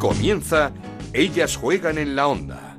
Comienza Ellas juegan en la onda.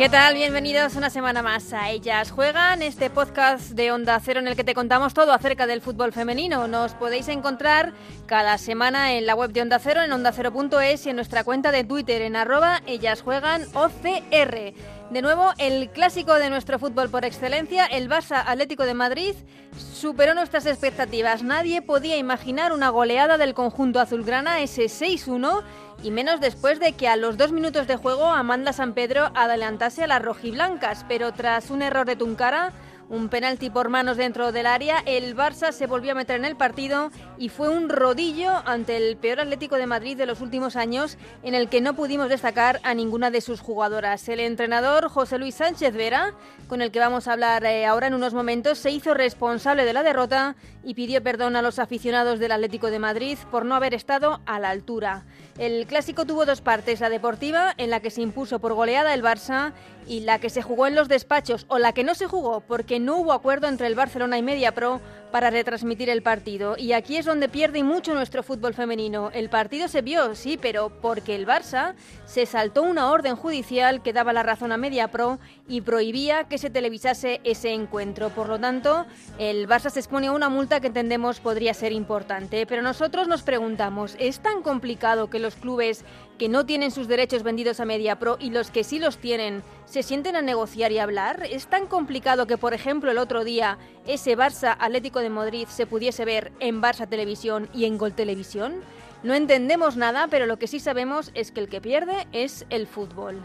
¿Qué tal? Bienvenidos una semana más a Ellas Juegan, este podcast de Onda Cero en el que te contamos todo acerca del fútbol femenino. Nos podéis encontrar cada semana en la web de Onda Cero, en ondacero.es y en nuestra cuenta de Twitter en arroba Ellas Juegan OCR. De nuevo, el clásico de nuestro fútbol por excelencia, el Barça Atlético de Madrid, superó nuestras expectativas. Nadie podía imaginar una goleada del conjunto azulgrana, ese 6-1 y menos después de que a los dos minutos de juego Amanda San Pedro adelantase a las rojiblancas, pero tras un error de Tuncara, un penalti por manos dentro del área, el Barça se volvió a meter en el partido y fue un rodillo ante el peor Atlético de Madrid de los últimos años en el que no pudimos destacar a ninguna de sus jugadoras. El entrenador José Luis Sánchez Vera, con el que vamos a hablar eh, ahora en unos momentos, se hizo responsable de la derrota y pidió perdón a los aficionados del Atlético de Madrid por no haber estado a la altura. El clásico tuvo dos partes, la deportiva, en la que se impuso por goleada el Barça, y la que se jugó en los despachos, o la que no se jugó, porque no hubo acuerdo entre el Barcelona y MediaPro para retransmitir el partido. Y aquí es donde pierde mucho nuestro fútbol femenino. El partido se vio, sí, pero porque el Barça se saltó una orden judicial que daba la razón a MediaPro y prohibía que se televisase ese encuentro. Por lo tanto, el Barça se expone a una multa que entendemos podría ser importante. Pero nosotros nos preguntamos, ¿es tan complicado que los clubes que no tienen sus derechos vendidos a MediaPro y los que sí los tienen se sienten a negociar y hablar? ¿Es tan complicado que, por ejemplo, el otro día ese Barça Atlético de Madrid se pudiese ver en Barça Televisión y en Gol Televisión? No entendemos nada, pero lo que sí sabemos es que el que pierde es el fútbol.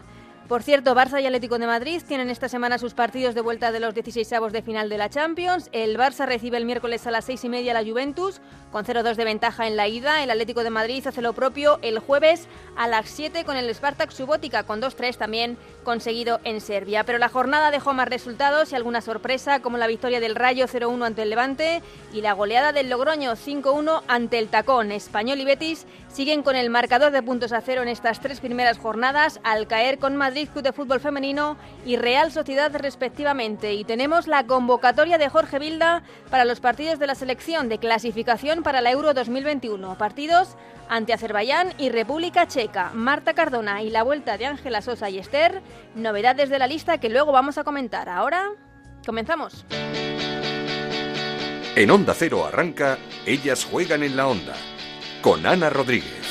Por cierto, Barça y Atlético de Madrid tienen esta semana sus partidos de vuelta de los 16 avos de final de la Champions. El Barça recibe el miércoles a las 6 y media a la Juventus, con 0-2 de ventaja en la ida. El Atlético de Madrid hace lo propio el jueves a las 7 con el Spartak Subotica, con 2-3 también conseguido en Serbia. Pero la jornada dejó más resultados y alguna sorpresa, como la victoria del Rayo 0-1 ante el Levante y la goleada del Logroño 5-1 ante el Tacón. Español y Betis siguen con el marcador de puntos a cero en estas tres primeras jornadas, al caer con Madrid Club de Fútbol Femenino y Real Sociedad respectivamente. Y tenemos la convocatoria de Jorge Vilda para los partidos de la selección de clasificación para la Euro 2021. Partidos ante Azerbaiyán y República Checa. Marta Cardona y la vuelta de Ángela Sosa y Esther. Novedades de la lista que luego vamos a comentar. Ahora comenzamos. En Onda Cero arranca Ellas juegan en la onda con Ana Rodríguez.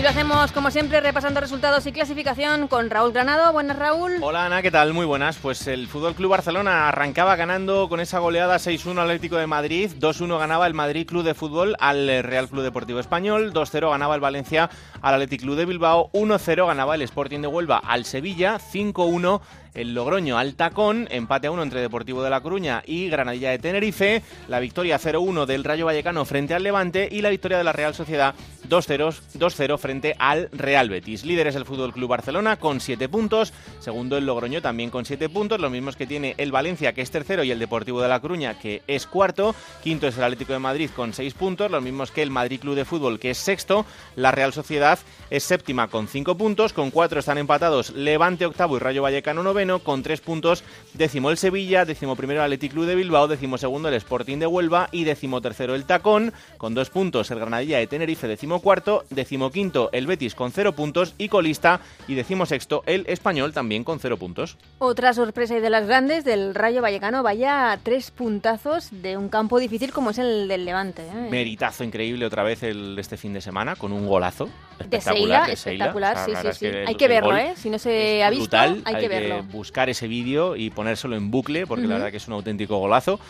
Y lo hacemos, como siempre, repasando resultados y clasificación con Raúl Granado. Buenas, Raúl. Hola, Ana, ¿qué tal? Muy buenas. Pues el Fútbol Club Barcelona arrancaba ganando con esa goleada 6-1 Atlético de Madrid, 2-1 ganaba el Madrid Club de Fútbol al Real Club Deportivo Español, 2-0 ganaba el Valencia al Athletic Club de Bilbao, 1-0 ganaba el Sporting de Huelva al Sevilla, 5-1 el Logroño al Tacón, empate a uno entre Deportivo de La Coruña y Granadilla de Tenerife, la victoria 0-1 del Rayo Vallecano frente al Levante y la victoria de la Real Sociedad 2-0 frente al Real Betis. Líderes el Fútbol Club Barcelona con 7 puntos, segundo el Logroño también con 7 puntos, los mismos que tiene el Valencia que es tercero y el Deportivo de La Coruña que es cuarto, quinto es el Atlético de Madrid con 6 puntos, los mismos que el Madrid Club de Fútbol que es sexto, la Real Sociedad es séptima con 5 puntos, con 4 están empatados Levante octavo y Rayo Vallecano noveno con tres puntos décimo el Sevilla, décimo primero el Athletic Club de Bilbao, décimo segundo el Sporting de Huelva y décimo tercero el Tacón, con dos puntos el Granadilla de Tenerife, décimo cuarto, décimo quinto el Betis con cero puntos y colista y décimo sexto el Español también con cero puntos. Otra sorpresa y de las grandes del Rayo Vallecano, vaya tres puntazos de un campo difícil como es el del Levante. ¿eh? Meritazo increíble otra vez el este fin de semana con un golazo espectacular de espectacular, sí, sí, sí. hay que verlo, ¿eh? Si no se ha visto, hay, que verlo buscar ese vídeo y ponérselo en bucle, porque la verdad que es un auténtico golazo.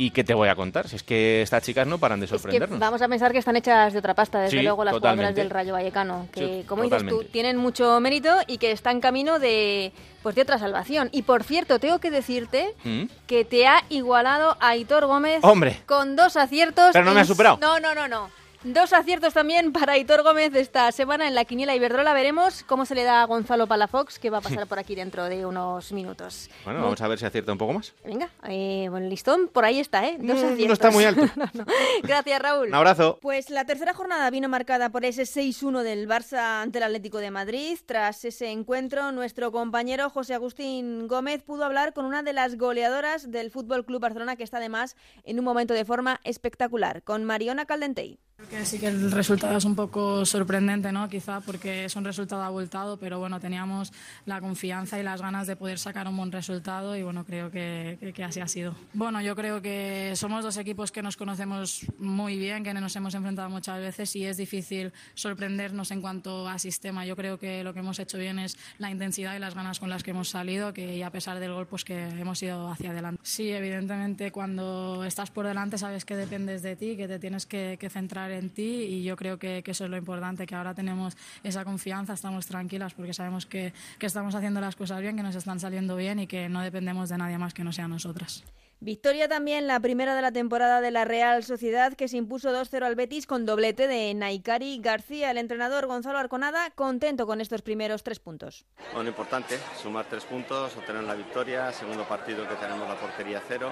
¿Y qué te voy a contar? Si es que estas chicas no paran de sorprendernos. vamos a pensar que están hechas de otra pasta, desde luego, las jugadoras del Rayo Vallecano. Que, como dices tú, tienen mucho mérito y que están camino de, pues, de otra salvación. Y por cierto, tengo que decirte ¿Mm? que te ha igualado a Aitor Gómez ¡Hombre! con dos aciertos. Pero no me ha superado. No, no, no, no. Dos aciertos también para Hitor Gómez esta semana en la Quiniela Iberdrola. Veremos cómo se le da a Gonzalo Palafox, que va a pasar por aquí dentro de unos minutos. Bueno, vamos a ver si acierta un poco más. Venga, eh, bueno, listón por ahí está, ¿eh? Dos Mm, aciertos. no está muy alto. No, no. Gracias, Raúl. Un abrazo. Pues la tercera jornada vino marcada por ese 6-1 del Barça ante el Atlético de Madrid. Tras ese encuentro, nuestro compañero José Agustín Gómez pudo hablar con una de las goleadoras del Fútbol Club Barcelona, que está además en un momento de forma espectacular, con Mariona Caldentey. Que sí que el resultado es un poco sorprendente, ¿no? Quizá porque es un resultado abultado, pero bueno, teníamos la confianza y las ganas de poder sacar un buen resultado y bueno, creo que, que- que así ha sido. Bueno, yo creo que somos dos equipos que nos conocemos muy bien, que nos hemos enfrentado muchas veces y es difícil sorprendernos en cuanto a sistema. Yo creo que lo que hemos hecho bien es la intensidad y las ganas con las que hemos salido, que y a pesar del gol, pues que hemos ido hacia adelante. Sí, evidentemente cuando estás por delante sabes que dependes de ti, que te tienes que, que centrar en ti y yo creo que, que eso es lo importante, que ahora tenemos esa confianza, estamos tranquilas porque sabemos que, que estamos haciendo las cosas bien, que nos están saliendo bien y que no dependemos de nadie más que no sean nosotras. Victoria también la primera de la temporada de la Real Sociedad que se impuso 2-0 al Betis con doblete de Naikari García. El entrenador Gonzalo Arconada contento con estos primeros tres puntos. Bueno, importante, sumar tres puntos, obtener la victoria, segundo partido que tenemos la portería cero.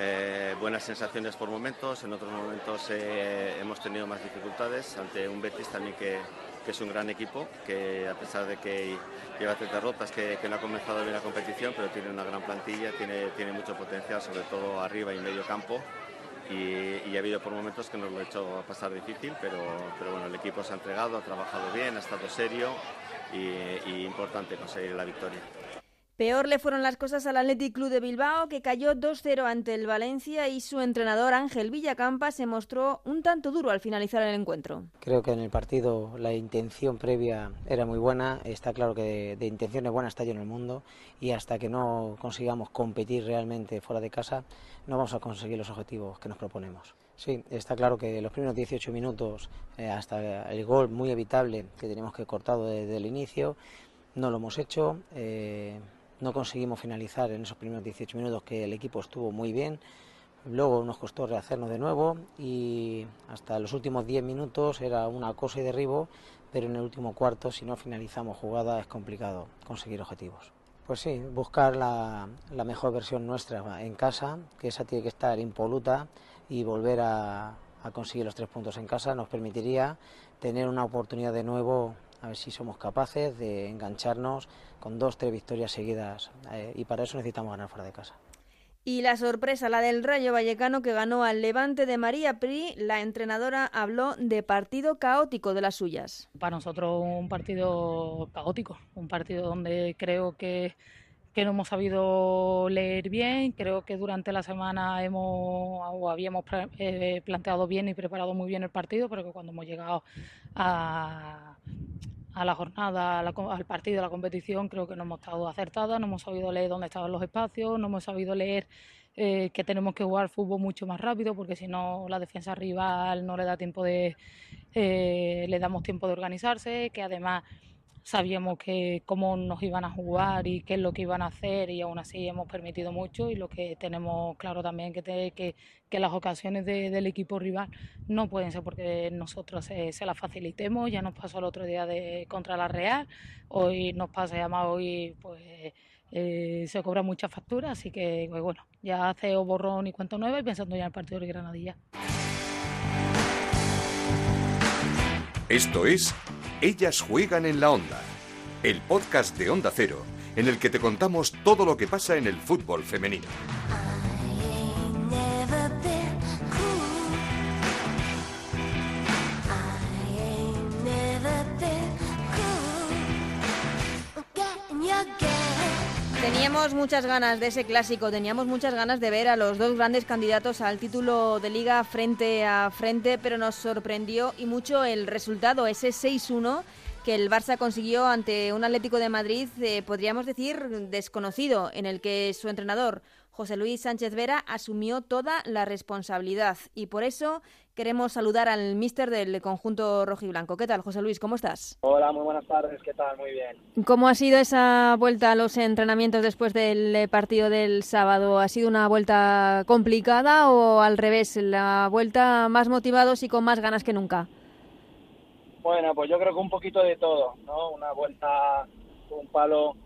Eh, buenas sensaciones por momentos, en otros momentos eh, hemos tenido más dificultades ante un Betis también que, es un gran equipo, que a pesar de que lleva tres derrotas, que, no ha comenzado bien la competición, pero tiene una gran plantilla, tiene, tiene mucho potencial, sobre todo arriba y medio campo. Y, y ha habido por momentos que nos lo ha hecho pasar difícil, pero, pero bueno, el equipo se ha entregado, ha trabajado bien, ha estado serio y, y importante conseguir la victoria. Peor le fueron las cosas al Athletic Club de Bilbao, que cayó 2-0 ante el Valencia y su entrenador Ángel Villacampa se mostró un tanto duro al finalizar el encuentro. Creo que en el partido la intención previa era muy buena. Está claro que de, intenciones buenas está lleno el mundo y hasta que no consigamos competir realmente fuera de casa no vamos a conseguir los objetivos que nos proponemos. Sí, está claro que los primeros 18 minutos eh, hasta el gol muy evitable que teníamos que cortado desde el inicio no lo hemos hecho. eh, no conseguimos finalizar en esos primeros 18 minutos que el equipo estuvo muy bien. Luego nos costó rehacernos de nuevo y hasta los últimos 10 minutos era una cosa y derribo, pero en el último cuarto, si no finalizamos jugada, es complicado conseguir objetivos. Pues sí, buscar la, mejor versión nuestra en casa, que esa tiene que estar impoluta y volver a conseguir los tres puntos en casa nos permitiría tener una oportunidad de nuevo, a ver si somos capaces de engancharnos con dos, tres victorias seguidas eh, y para eso necesitamos ganar fuera de casa. Y la sorpresa, la del Rayo Vallecano que ganó al Levante de María Pri, la entrenadora habló de partido caótico de las suyas. Para nosotros un partido caótico, un partido donde creo que, que no hemos sabido leer bien, creo que durante la semana hemos o habíamos eh, planteado bien y preparado muy bien el partido, pero que cuando hemos llegado a, la jornada, al partido, a la competición, creo que no hemos estado acertadas, no hemos sabido leer dónde estaban los espacios, no hemos sabido leer eh, que tenemos que jugar fútbol mucho más rápido, porque si no la defensa rival no le da tiempo de, eh, le damos tiempo de organizarse, que además sabíamos que cómo nos iban a jugar y qué es lo que iban a hacer y aún así hemos permitido mucho y lo que tenemos claro también que, que, las ocasiones de- del equipo rival no pueden ser porque nosotros se las facilitemos, ya nos pasó el otro día de contra la Real, hoy nos pasa y además hoy pues eh, se cobra mucha factura, así que pues, bueno, ya hace borrón y cuento nueva y pensando ya en el partido de Granadilla. Esto es Ellas juegan en la onda, el podcast de Onda Cero, en el que te contamos todo lo que pasa en el fútbol femenino. Game. Teníamos muchas ganas de ese clásico, teníamos muchas ganas de ver a los dos grandes candidatos al título de liga frente a frente, pero nos sorprendió y mucho el resultado, ese 6-1 que el Barça consiguió ante un Atlético de Madrid, eh, podríamos decir, desconocido, en el que su entrenador, José Luis Sánchez Vera, asumió toda la responsabilidad. Y por eso queremos saludar al míster del conjunto rojiblanco. ¿Qué tal, José Luis? ¿Cómo estás? Hola, muy buenas tardes, ¿qué tal? Muy bien. ¿Cómo ha sido esa vuelta a los entrenamientos después del eh, partido del sábado? ¿Ha sido una vuelta complicada o al revés, la vuelta más motivados y con más ganas que nunca? Bueno, pues yo creo que un poquito de todo, ¿no? Una vuelta, un palo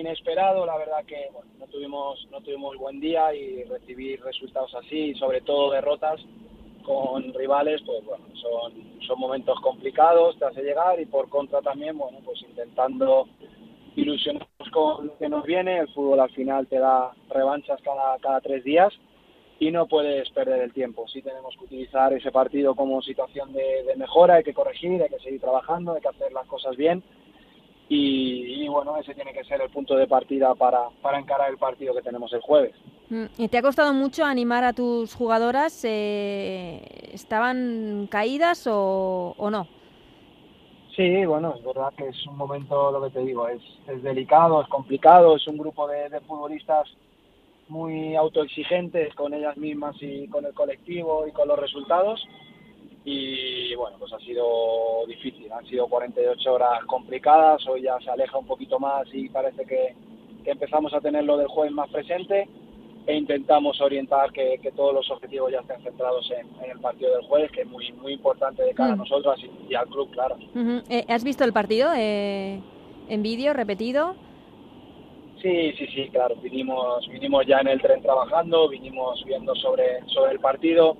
inesperado, la verdad que bueno, no tuvimos no tuvimos buen día y recibir resultados así, y sobre todo derrotas con rivales, pues bueno, son, son momentos complicados, te hace llegar y por contra también, bueno, pues intentando ilusionarnos con lo que nos viene, el fútbol al final te da revanchas cada, cada tres días y no puedes perder el tiempo. Sí tenemos que utilizar ese partido como situación de, de mejora, hay que corregir, hay que seguir trabajando, hay que hacer las cosas bien y, y, bueno, ese tiene que ser el punto de partida para, para encarar el partido que tenemos el jueves. Mm, ¿Y te ha costado mucho animar a tus jugadoras? Eh, ¿Estaban caídas o, o, no? Sí, bueno, es verdad que es un momento, lo que te digo, es, es delicado, es complicado, es un grupo de, de futbolistas muy autoexigentes con ellas mismas y con el colectivo y con los resultados y bueno, pues ha sido difícil, han sido 48 horas complicadas, hoy ya se aleja un poquito más y parece que, que empezamos a tener lo del jueves más presente e intentamos orientar que, que todos los objetivos ya estén centrados en, en, el partido del jueves, que es muy muy importante de cara mm. a nosotras y, y, al club, claro. Uh -huh. eh, ¿Has visto el partido eh, en vídeo, repetido? Sí, sí, sí, claro, vinimos, vinimos ya en el tren trabajando, vinimos viendo sobre, sobre el partido,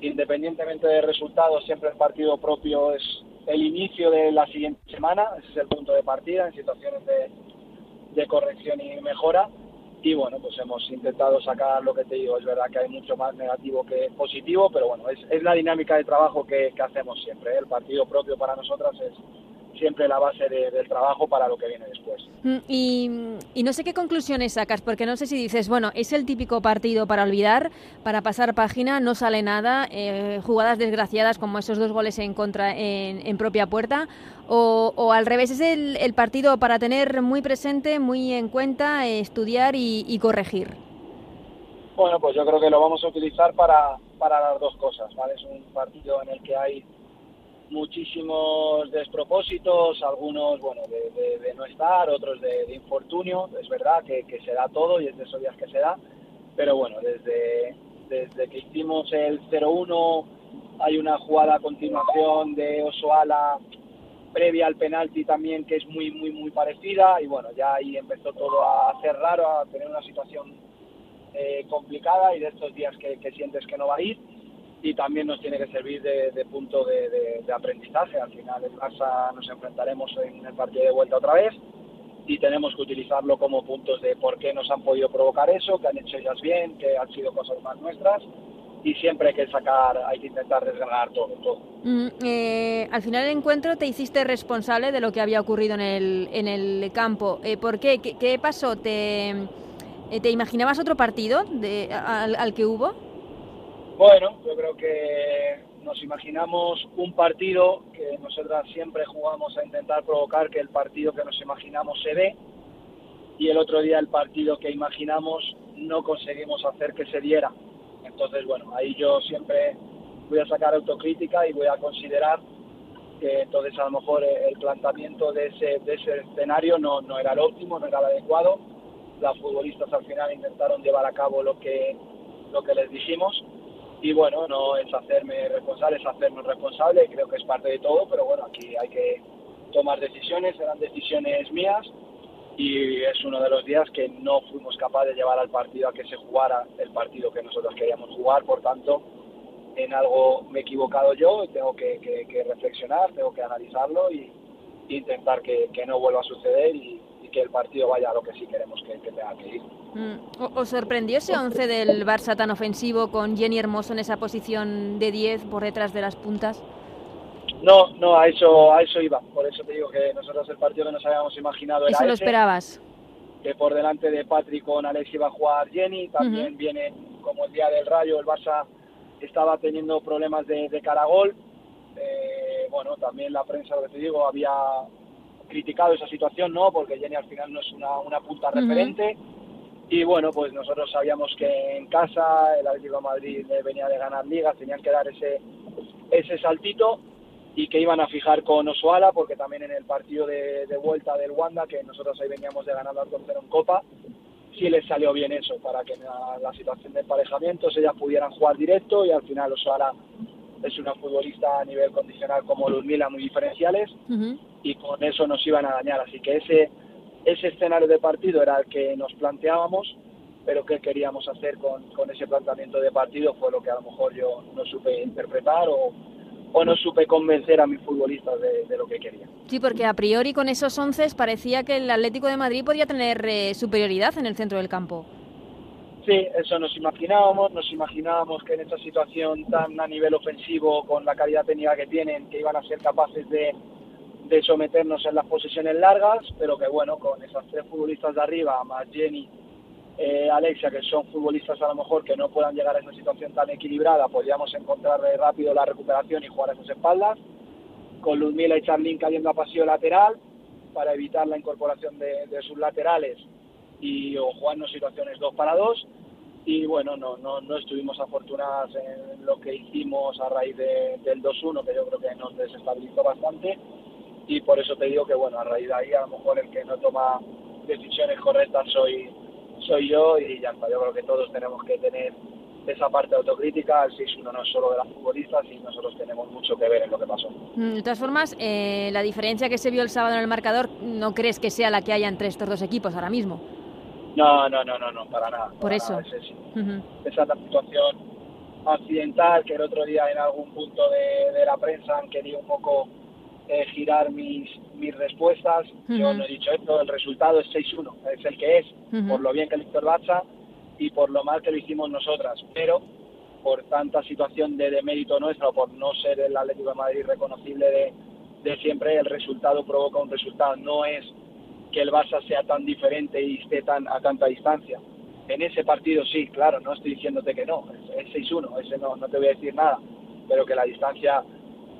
independientemente de resultados, siempre el partido propio es el inicio de la siguiente semana, ese es el punto de partida en situaciones de, corrección y mejora. Y bueno, pues hemos intentado sacar lo que te digo, es verdad que hay mucho más negativo que positivo, pero bueno, es, la dinámica de trabajo que, hacemos siempre. El partido propio para nosotras es, siempre la base de, del trabajo para lo que viene después. Y, y, no sé qué conclusiones sacas, porque no sé si dices, bueno, es el típico partido para olvidar, para pasar página, no sale nada, eh, jugadas desgraciadas como esos dos goles en contra en, en propia puerta, o, o, al revés, es el, el, partido para tener muy presente, muy en cuenta, eh, estudiar y, y corregir. Bueno, pues yo creo que lo vamos a utilizar para, para las dos cosas, ¿vale? Es un partido en el que hay muchísimos despropósitos, algunos bueno de, de, de no estar, otros de, de, infortunio, es verdad que, que, se da todo y es de esos días que se da, pero bueno, desde, desde que hicimos el 0-1 hay una jugada a continuación de Osoala previa al penalti también que es muy muy muy parecida y bueno, ya ahí empezó todo a ser raro, a tener una situación eh, complicada y de estos días que, que sientes que no va a ir y también nos tiene que servir de, de punto de, de, de, aprendizaje. Al final en Barça nos enfrentaremos en el partido de vuelta otra vez y tenemos que utilizarlo como puntos de por qué nos han podido provocar eso, que han hecho ellas bien, que han sido cosas más nuestras y siempre hay que sacar, hay que intentar desgranar todo. todo. Mm, eh, al final del encuentro te hiciste responsable de lo que había ocurrido en el, en el campo. Eh, ¿Por qué? qué? ¿Qué, pasó? ¿Te, eh, ¿Te imaginabas otro partido de, al, al que hubo? Bueno, yo creo que nos imaginamos un partido que nosotras siempre jugamos a intentar provocar que el partido que nos imaginamos se dé y el otro día el partido que imaginamos no conseguimos hacer que se diera. Entonces, bueno, ahí yo siempre voy a sacar autocrítica y voy a considerar que entonces a lo mejor el planteamiento de ese, de ese escenario no, no era el óptimo, no era el adecuado. Las futbolistas al final intentaron llevar a cabo lo que, lo que les dijimos y bueno, no es hacerme responsable, es hacernos responsable, creo que es parte de todo, pero bueno, aquí hay que tomar decisiones, eran decisiones mías y es uno de los días que no fuimos capaces de llevar al partido a que se jugara el partido que nosotros queríamos jugar, por tanto, en algo me he equivocado yo tengo que, reflexionar, tengo que analizarlo y, intentar que, que no vuelva a suceder y, que el partido vaya a lo que sí queremos que, que tenga que ir. Mm. ¿Os sorprendió ese 11 del Barça tan ofensivo con Jenny Hermoso en esa posición de 10 por detrás de las puntas? No, no, a eso, a eso iba. Por eso te digo que nosotros el partido que nos habíamos imaginado era ¿Eso lo ese, esperabas? Que por delante de Patrick con Alex iba a jugar Jenny. También uh -huh. viene como el día del Rayo, el Barça estaba teniendo problemas de, de caragol. Eh, bueno, también la prensa, lo que te digo, había criticado esa situación, ¿no? Porque Jenny al final no es una, una punta referente. Y bueno, pues nosotros sabíamos que en casa el Atlético de Madrid venía de ganar ligas, tenían que dar ese, ese saltito y que iban a fijar con Osoala, porque también en el partido de, de vuelta del Wanda, que nosotros ahí veníamos de ganar al en Copa, sí les salió bien eso, para que la, la situación de emparejamientos ellas pudieran jugar directo y al final Osoala es una futbolista a nivel condicional como Ludmila, muy diferenciales, Ujú. y con eso nos iban a dañar. Así que ese, ese escenario de partido era el que nos planteábamos, pero qué queríamos hacer con, con ese planteamiento de partido fue lo que a lo mejor yo no supe interpretar o, o no supe convencer a mis futbolistas de, de lo que querían. Sí, porque a priori con esos once parecía que el Atlético de Madrid podía tener eh, superioridad en el centro del campo. Sí, eso nos imaginábamos, nos imaginábamos que en esta situación tan a nivel ofensivo, con la calidad técnica que tienen, que iban a ser capaces de, de someternos en las posesiones largas, pero que bueno, con esas tres futbolistas de arriba, más Jenny, eh, Alexia, que son futbolistas a lo mejor que no puedan llegar a esa situación tan equilibrada, podíamos encontrar rápido la recuperación y jugar a sus espaldas, con Ludmila y Charlín cayendo a pasillo lateral para evitar la incorporación de sus laterales y o jugarnos situaciones dos para dos y bueno, no, no, no estuvimos afortunadas en lo que hicimos a raíz de- del 2-1, que yo creo que nos desestabilizó bastante y por eso te digo que bueno, a raíz de ahí a lo mejor el que no toma decisiones correctas soy, soy yo y ya está, yo creo que todos tenemos que tener esa parte de autocrítica, el 6-1 no es solo de las futbolistas y nosotros tenemos mucho que ver en lo que pasó. Mm, De todas formas, eh, la diferencia que se vio el sábado en el marcador, ¿no crees que sea la que haya entre estos dos equipos ahora mismo? No, no, no, no, no, para nada. Por para eso. nada, ese sí. Ujú. esa es la situación accidental que el otro día en algún punto de, de la prensa han querido un poco eh, girar mis, mis respuestas. Yo Ujú. no he dicho esto, el resultado es 6-1, es el que es, Ujú. por lo bien que lo hizo el Barça y por lo mal que lo hicimos nosotras, pero por tanta situación de demérito nuestra o por no ser el Atlético de Madrid reconocible de, de siempre, el resultado provoca un resultado. No es que el Barça sea tan diferente y esté tan a tanta distancia. En ese partido sí, claro, no estoy diciéndote que no, es, es 6-1, ese no, no te voy a decir nada, pero que la distancia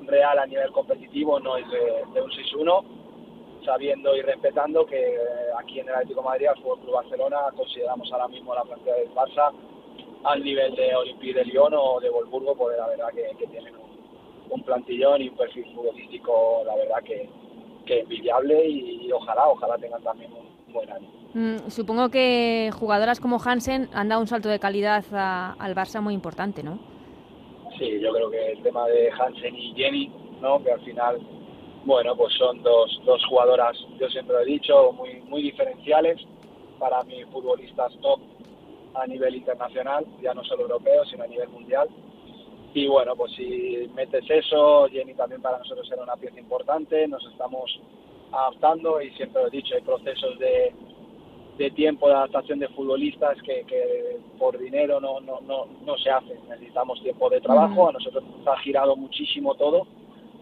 real a nivel competitivo no es de, un 6-1, sabiendo y respetando que eh, aquí en el Atlético Madrid, al Fútbol Club Barcelona, consideramos ahora mismo la plantilla del Barça al nivel de Olympique de Lyon o de Wolfsburgo, porque la verdad que, tienen un plantillón y un perfil futbolístico, la verdad que, que envidiable y, y ojalá, ojalá tengan también un, buen año. Mm, supongo que jugadoras como Hansen han dado un salto de calidad a- al Barça muy importante, ¿no? Sí, yo creo que el tema de Hansen y Jenny, ¿no? que al final, bueno, pues son dos, dos jugadoras, yo siempre lo he dicho, muy, muy diferenciales para mí, futbolistas top a nivel internacional, ya no solo europeo, sino a nivel mundial. Y bueno, pues si metes eso, Jenny también para nosotros era una pieza importante, nos estamos adaptando y siempre lo he dicho, hay procesos de, de tiempo de adaptación de futbolistas que, que por dinero no, no, no, no se hacen. Necesitamos tiempo de trabajo, a nosotros nos ha girado muchísimo todo,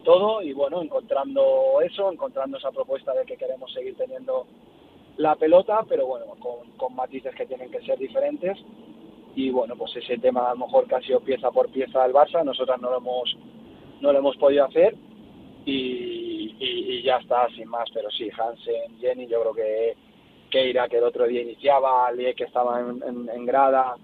todo y bueno, encontrando eso, encontrando esa propuesta de que queremos seguir teniendo la pelota, pero bueno, con, con matices que tienen que ser diferentes. Y bueno, pues ese tema a lo mejor que ha sido pieza por pieza del Barça, nosotras no lo hemos, no lo hemos podido hacer y, y- y ya está, sin más. Pero sí, Hansen, Jenny, yo creo que Keira, que el otro día iniciaba, Lie, que estaba en, en- en grada,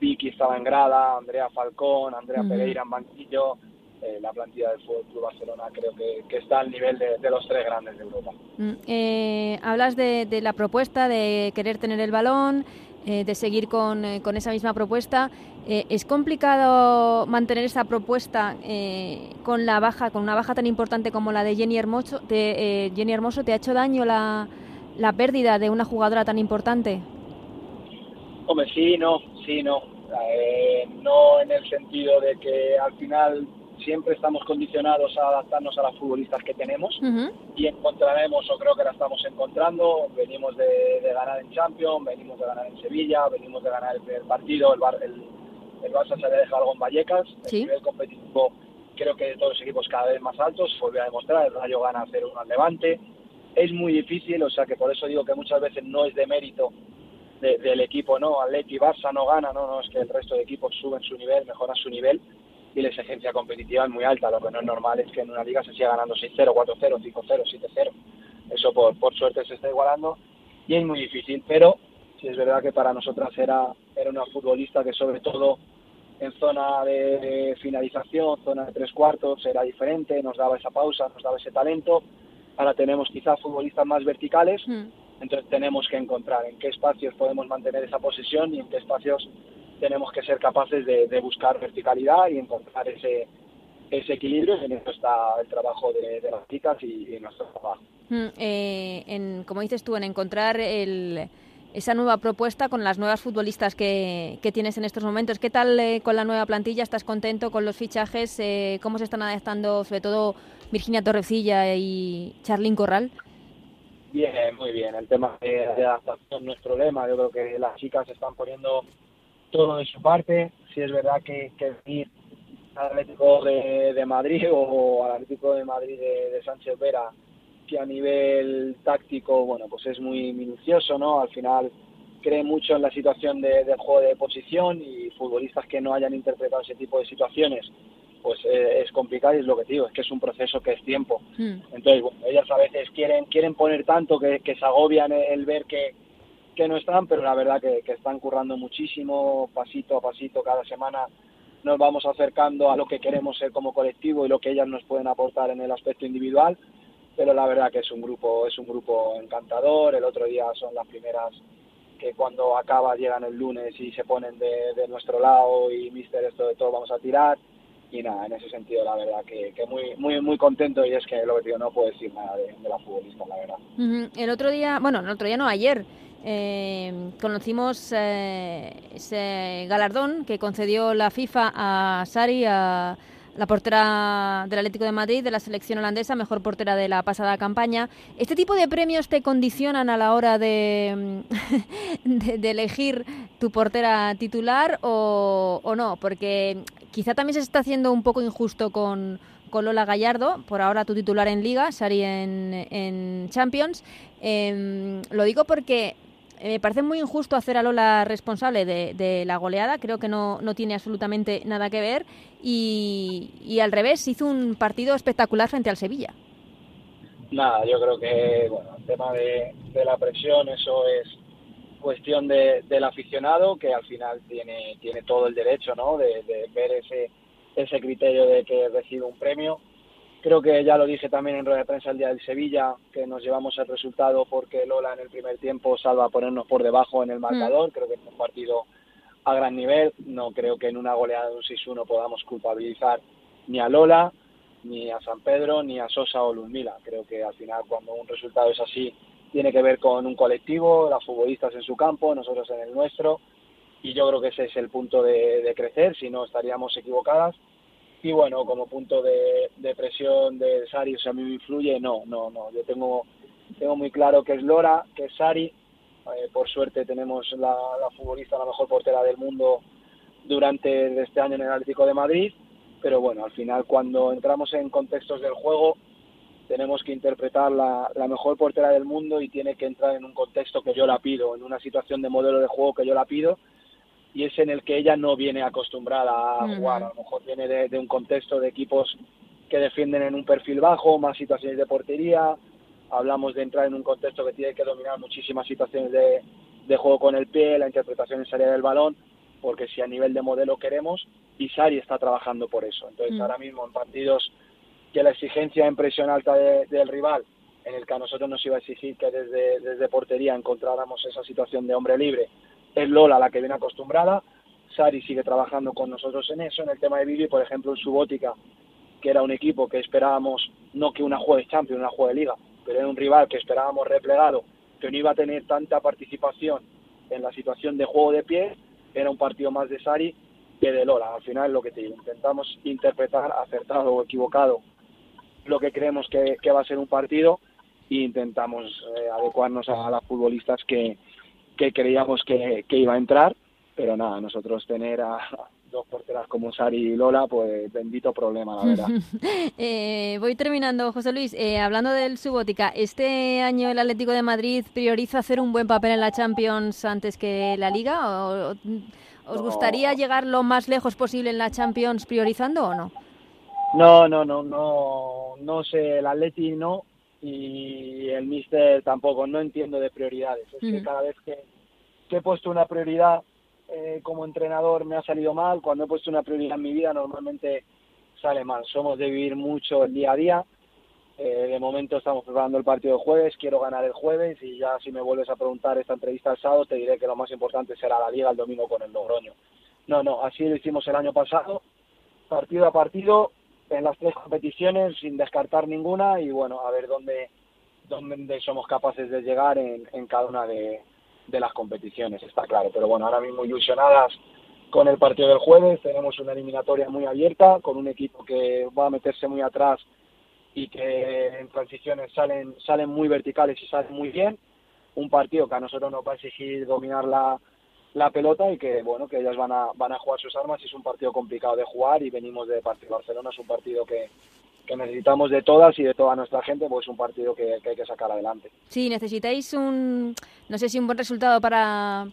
Vicky estaba en grada, Andrea Falcón, Andrea. Pereira en banquillo. eh, la plantilla del Fútbol Club Barcelona creo que, que está al nivel de, de los tres grandes de Europa. Mm, eh, hablas de, de la propuesta de querer tener el balón, eh, de seguir con, eh, con esa misma propuesta. Eh, ¿Es complicado mantener esa propuesta con la baja, con una baja tan importante como la de Jenny Hermoso? Eh, Jenny Hermoso, ¿te ha hecho daño la, la pérdida de una jugadora tan importante? Hombre, sí, no, sí, no. No en el sentido de que al final siempre estamos condicionados a adaptarnos a las futbolistas que tenemos y encontraremos, o creo que la estamos encontrando, venimos de, de ganar en Champions, venimos de ganar en Sevilla, venimos de ganar el primer partido, el, Bar- el, el Barça se había dejado algo en Vallecas, el nivel competitivo creo que de todos los equipos cada vez más altos, volvió a demostrar, el Rayo gana 0-1 al Levante, es muy difícil, o sea que por eso digo que muchas veces no es de mérito de- del equipo, no, Atleti, Barça no gana, no, no, es que el resto de equipos suben su nivel, mejoran su nivel y la exigencia competitiva es muy alta. Lo que no es normal es que en una liga se siga ganando 6-0, 4-0, 5-0, 7-0. Eso por, por suerte se está igualando y es muy difícil, pero sí es verdad que para nosotras era, era una futbolista que sobre todo en zona de finalización, zona de tres cuartos, era diferente, nos daba esa pausa, nos daba ese talento. Ahora tenemos quizás futbolistas más verticales, entonces tenemos que encontrar en qué espacios podemos mantener esa posesión y en qué espacios tenemos que ser capaces de, de buscar verticalidad y encontrar ese, ese equilibrio. Y en eso está el trabajo de, de las chicas y, y nuestro trabajo. Mm, eh, en, como dices tú, en encontrar el, esa nueva propuesta con las nuevas futbolistas que, que tienes en estos momentos. ¿Qué tal eh, con la nueva plantilla? ¿Estás contento con los fichajes? Eh, ¿Cómo se están adaptando, sobre todo Virginia Torrecilla y Charlín Corral? Bien, muy bien. El tema de, de adaptación no es problema. Yo creo que las chicas están poniendo todo de su parte. Si es verdad que, que ir al Atlético de, de Madrid o al Atlético de Madrid de, de Sánchez Vera, que a nivel táctico, bueno, pues es muy minucioso, ¿no? Al final cree mucho en la situación de, del juego de posición y futbolistas que no hayan interpretado ese tipo de situaciones, pues eh, es complicado y es lo que te digo, es que es un proceso que es tiempo. Entonces, bueno, ellas a veces quieren quieren poner tanto que, que se agobian el, el ver que, que no están, pero la verdad que, que están currando muchísimo, pasito a pasito, cada semana nos vamos acercando a lo que queremos ser como colectivo y lo que ellas nos pueden aportar en el aspecto individual, pero la verdad que es un grupo, es un grupo encantador, el otro día son las primeras que cuando acaba llegan el lunes y se ponen de, de nuestro lado y mister esto de todo vamos a tirar y nada, en ese sentido la verdad que, que muy muy muy contento y es que lo que digo, no puedo decir nada de, de la futbolista, la verdad. Ujú. El otro día, bueno, el otro día no, ayer, eh, conocimos eh, ese galardón que concedió la FIFA a Sari, a la portera del Atlético de Madrid, de la selección holandesa, mejor portera de la pasada campaña. ¿Este tipo de premios te condicionan a la hora de, de, de elegir tu portera titular o, o no? Porque quizá también se está haciendo un poco injusto con, con Lola Gallardo, por ahora tu titular en Liga, Sari en, Champions. Eh, lo digo porque me parece muy injusto hacer a Lola responsable de, la goleada, creo que no, no, tiene absolutamente nada que ver y, al revés, hizo un partido espectacular frente al Sevilla. Nada, yo creo que bueno, el tema de, de la presión, eso es cuestión de, del aficionado que al final tiene, tiene todo el derecho ¿no? de, de ver ese, ese criterio de que recibe un premio Creo que ya lo dije también en rueda de prensa el día del Sevilla, que nos llevamos el resultado porque Lola en el primer tiempo salva a ponernos por debajo en el marcador. Mm. Creo que es un partido a gran nivel. No creo que en una goleada de un 6-1 podamos culpabilizar ni a Lola, ni a San Pedro, ni a Sosa o Ludmila. Creo que al final cuando un resultado es así tiene que ver con un colectivo, las futbolistas en su campo, nosotros en el nuestro. Y yo creo que ese es el punto de, de crecer, si no estaríamos equivocadas y bueno, como punto de, presión de Sari, o sea, a mí me influye, no, no, no, yo tengo, tengo muy claro que es Lora, que es Sari, eh, por suerte tenemos la, la, futbolista, la mejor portera del mundo durante este año en el Atlético de Madrid, pero bueno, al final cuando entramos en contextos del juego tenemos que interpretar la, la mejor portera del mundo y tiene que entrar en un contexto que yo la pido, en una situación de modelo de juego que yo la pido y es en el que ella no viene acostumbrada a uh -huh. jugar. A lo mejor viene de, de, un contexto de equipos que defienden en un perfil bajo, más situaciones de portería. Hablamos de entrar en un contexto que tiene que dominar muchísimas situaciones de, de juego con el pie, la interpretación en salida del balón, porque si a nivel de modelo queremos, y Sari está trabajando por eso. Entonces, uh -huh. ahora mismo en partidos que la exigencia en presión alta de, del rival, en el que a nosotros nos iba a exigir que desde, desde portería encontráramos esa situación de hombre libre, es Lola la que viene acostumbrada, Sari sigue trabajando con nosotros en eso, en el tema de Vivi, por ejemplo, en Subótica, que era un equipo que esperábamos, no que una juegue Champions, una juegue Liga, pero era un rival que esperábamos replegado, que no iba a tener tanta participación en la situación de juego de pie, era un partido más de Sari que de Lola. Al final, lo que te digo, intentamos interpretar, acertado o equivocado, lo que creemos que, que va a ser un partido e intentamos eh, adecuarnos a las futbolistas que, que creíamos que, que, iba a entrar, pero nada, nosotros tener a dos porteras como Sari y Lola, pues bendito problema, la verdad. eh, voy terminando, José Luis. Eh, hablando del Subótica, ¿este año el Atlético de Madrid prioriza hacer un buen papel en la Champions antes que la Liga? ¿O, ¿Os No. gustaría llegar lo más lejos posible en la Champions priorizando o no? No, no, no, no, no sé, el Atleti no y el Mister tampoco, no entiendo de prioridades. Es que Ujú. cada vez que, que he puesto una prioridad eh, como entrenador me ha salido mal, cuando he puesto una prioridad en mi vida normalmente sale mal. Somos de vivir mucho el día a día. Eh, de momento estamos preparando el partido de jueves, quiero ganar el jueves y ya si me vuelves a preguntar esta entrevista el sábado te diré que lo más importante será la liga el domingo con el Logroño. No, no, así lo hicimos el año pasado, partido a partido, en las tres competiciones sin descartar ninguna y bueno, a ver dónde, dónde somos capaces de llegar en, en cada una de, de las competiciones, está claro. Pero bueno, ahora mismo ilusionadas con el partido del jueves, tenemos una eliminatoria muy abierta, con un equipo que va a meterse muy atrás y que en transiciones salen, salen muy verticales y salen muy bien. Un partido que a nosotros nos va a exigir dominar la, la pelota y que bueno que ellas van a van a jugar sus armas es un partido complicado de jugar y venimos de partido Barcelona es un partido que, que necesitamos de todas y de toda nuestra gente pues es un partido que, que hay que sacar adelante. Sí, necesitáis un, no sé si un buen resultado para,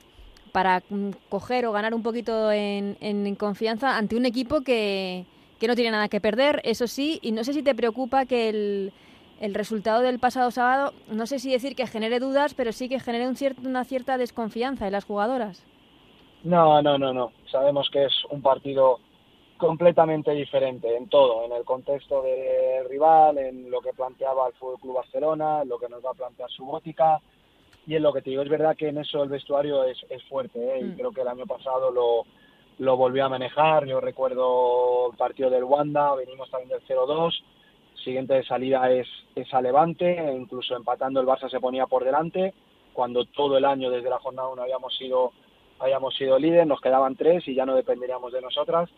para coger o ganar un poquito en, en confianza ante un equipo que, que no tiene nada que perder, eso sí, y no sé si te preocupa que el, el resultado del pasado sábado, no sé si decir que genere dudas, pero sí que genere un cier- una cierta desconfianza en las jugadoras. no no no no sabemos que es un partido completamente diferente en todo en el contexto del rival en lo que planteaba el Fútbol Club Barcelona en lo que nos va a plantear su gótica y en lo que te digo es verdad que en eso el vestuario es, es fuerte ¿eh? y Mm. creo que el año pasado lo lo volvió a manejar. Yo recuerdo el partido del Wanda, venimos también del 0-2. Siguiente de salida es, es a Levante, incluso empatando el Barça se ponía por delante, cuando todo el año desde la jornada 1 habíamos sido, habíamos sido líder, nos quedaban tres y ya no dependeríamos de nosotras.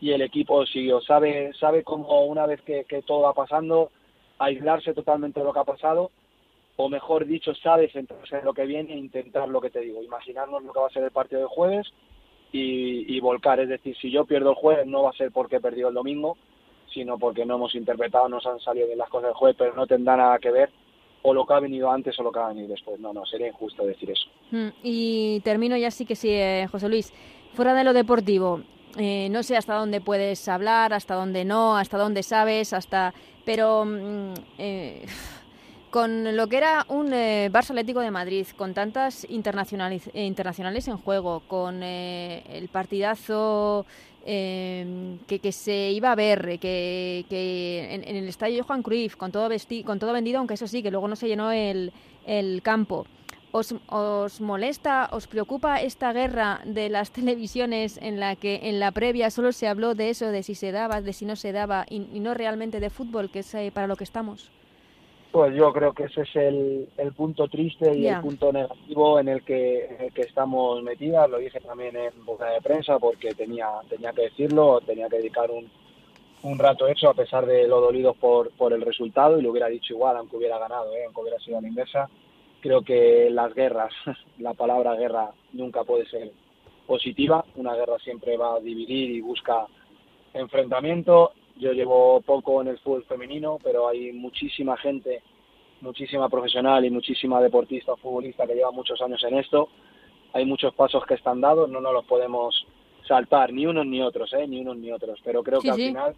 Y el equipo siguió, sabe, sabe cómo una vez que, todo va pasando, aislarse totalmente de lo que ha pasado, o mejor dicho, sabe centrarse en lo que viene e intentar lo que te digo, imaginarnos lo que va a ser el partido del jueves y, y volcar. Es decir, si yo pierdo el jueves no va a ser porque he perdido el domingo, sino porque no hemos interpretado, nos han salido bien las cosas del jueves, pero no tendrá nada que ver o lo que ha venido antes o lo que va a venir después. No, no, sería injusto decir eso. Mm, Y termino ya sí que sí, eh, José Luis. Fuera de lo deportivo, eh, no sé hasta dónde puedes hablar, hasta dónde no, hasta dónde sabes, hasta... Pero mm, eh, con lo que era un eh, Barça Atlético de Madrid, con tantas internacionales, eh, internacionales en juego, con eh, el partidazo eh, que, que se iba a ver, que, que en, en el estadio Juan Cruyff, con todo, vesti con todo vendido, aunque eso sí, que luego no se llenó el, el campo. ¿Os, ¿Os molesta, os preocupa esta guerra de las televisiones en la que en la previa solo se habló de eso, de si se daba, de si no se daba, y, y no realmente de fútbol, que es eh, para lo que estamos? Pues yo creo que ese es el, el punto triste y el punto negativo en el que, en el que estamos metidas. Lo dije también en boca de prensa porque tenía, tenía que decirlo, tenía que dedicar un, un rato eso a pesar de lo dolidos por, por el resultado y lo hubiera dicho igual aunque hubiera ganado, ¿eh? aunque hubiera sido a la inversa. Creo que las guerras, la palabra guerra nunca puede ser positiva. Una guerra siempre va a dividir y busca enfrentamiento. Yo llevo poco en el fútbol femenino, pero hay muchísima gente, muchísima profesional y muchísima deportista o futbolista que lleva muchos años en esto. Hay muchos pasos que están dados, no nos los podemos saltar, ni unos ni otros, ¿eh? ni unos ni otros. Pero creo Sí, que al sí. final,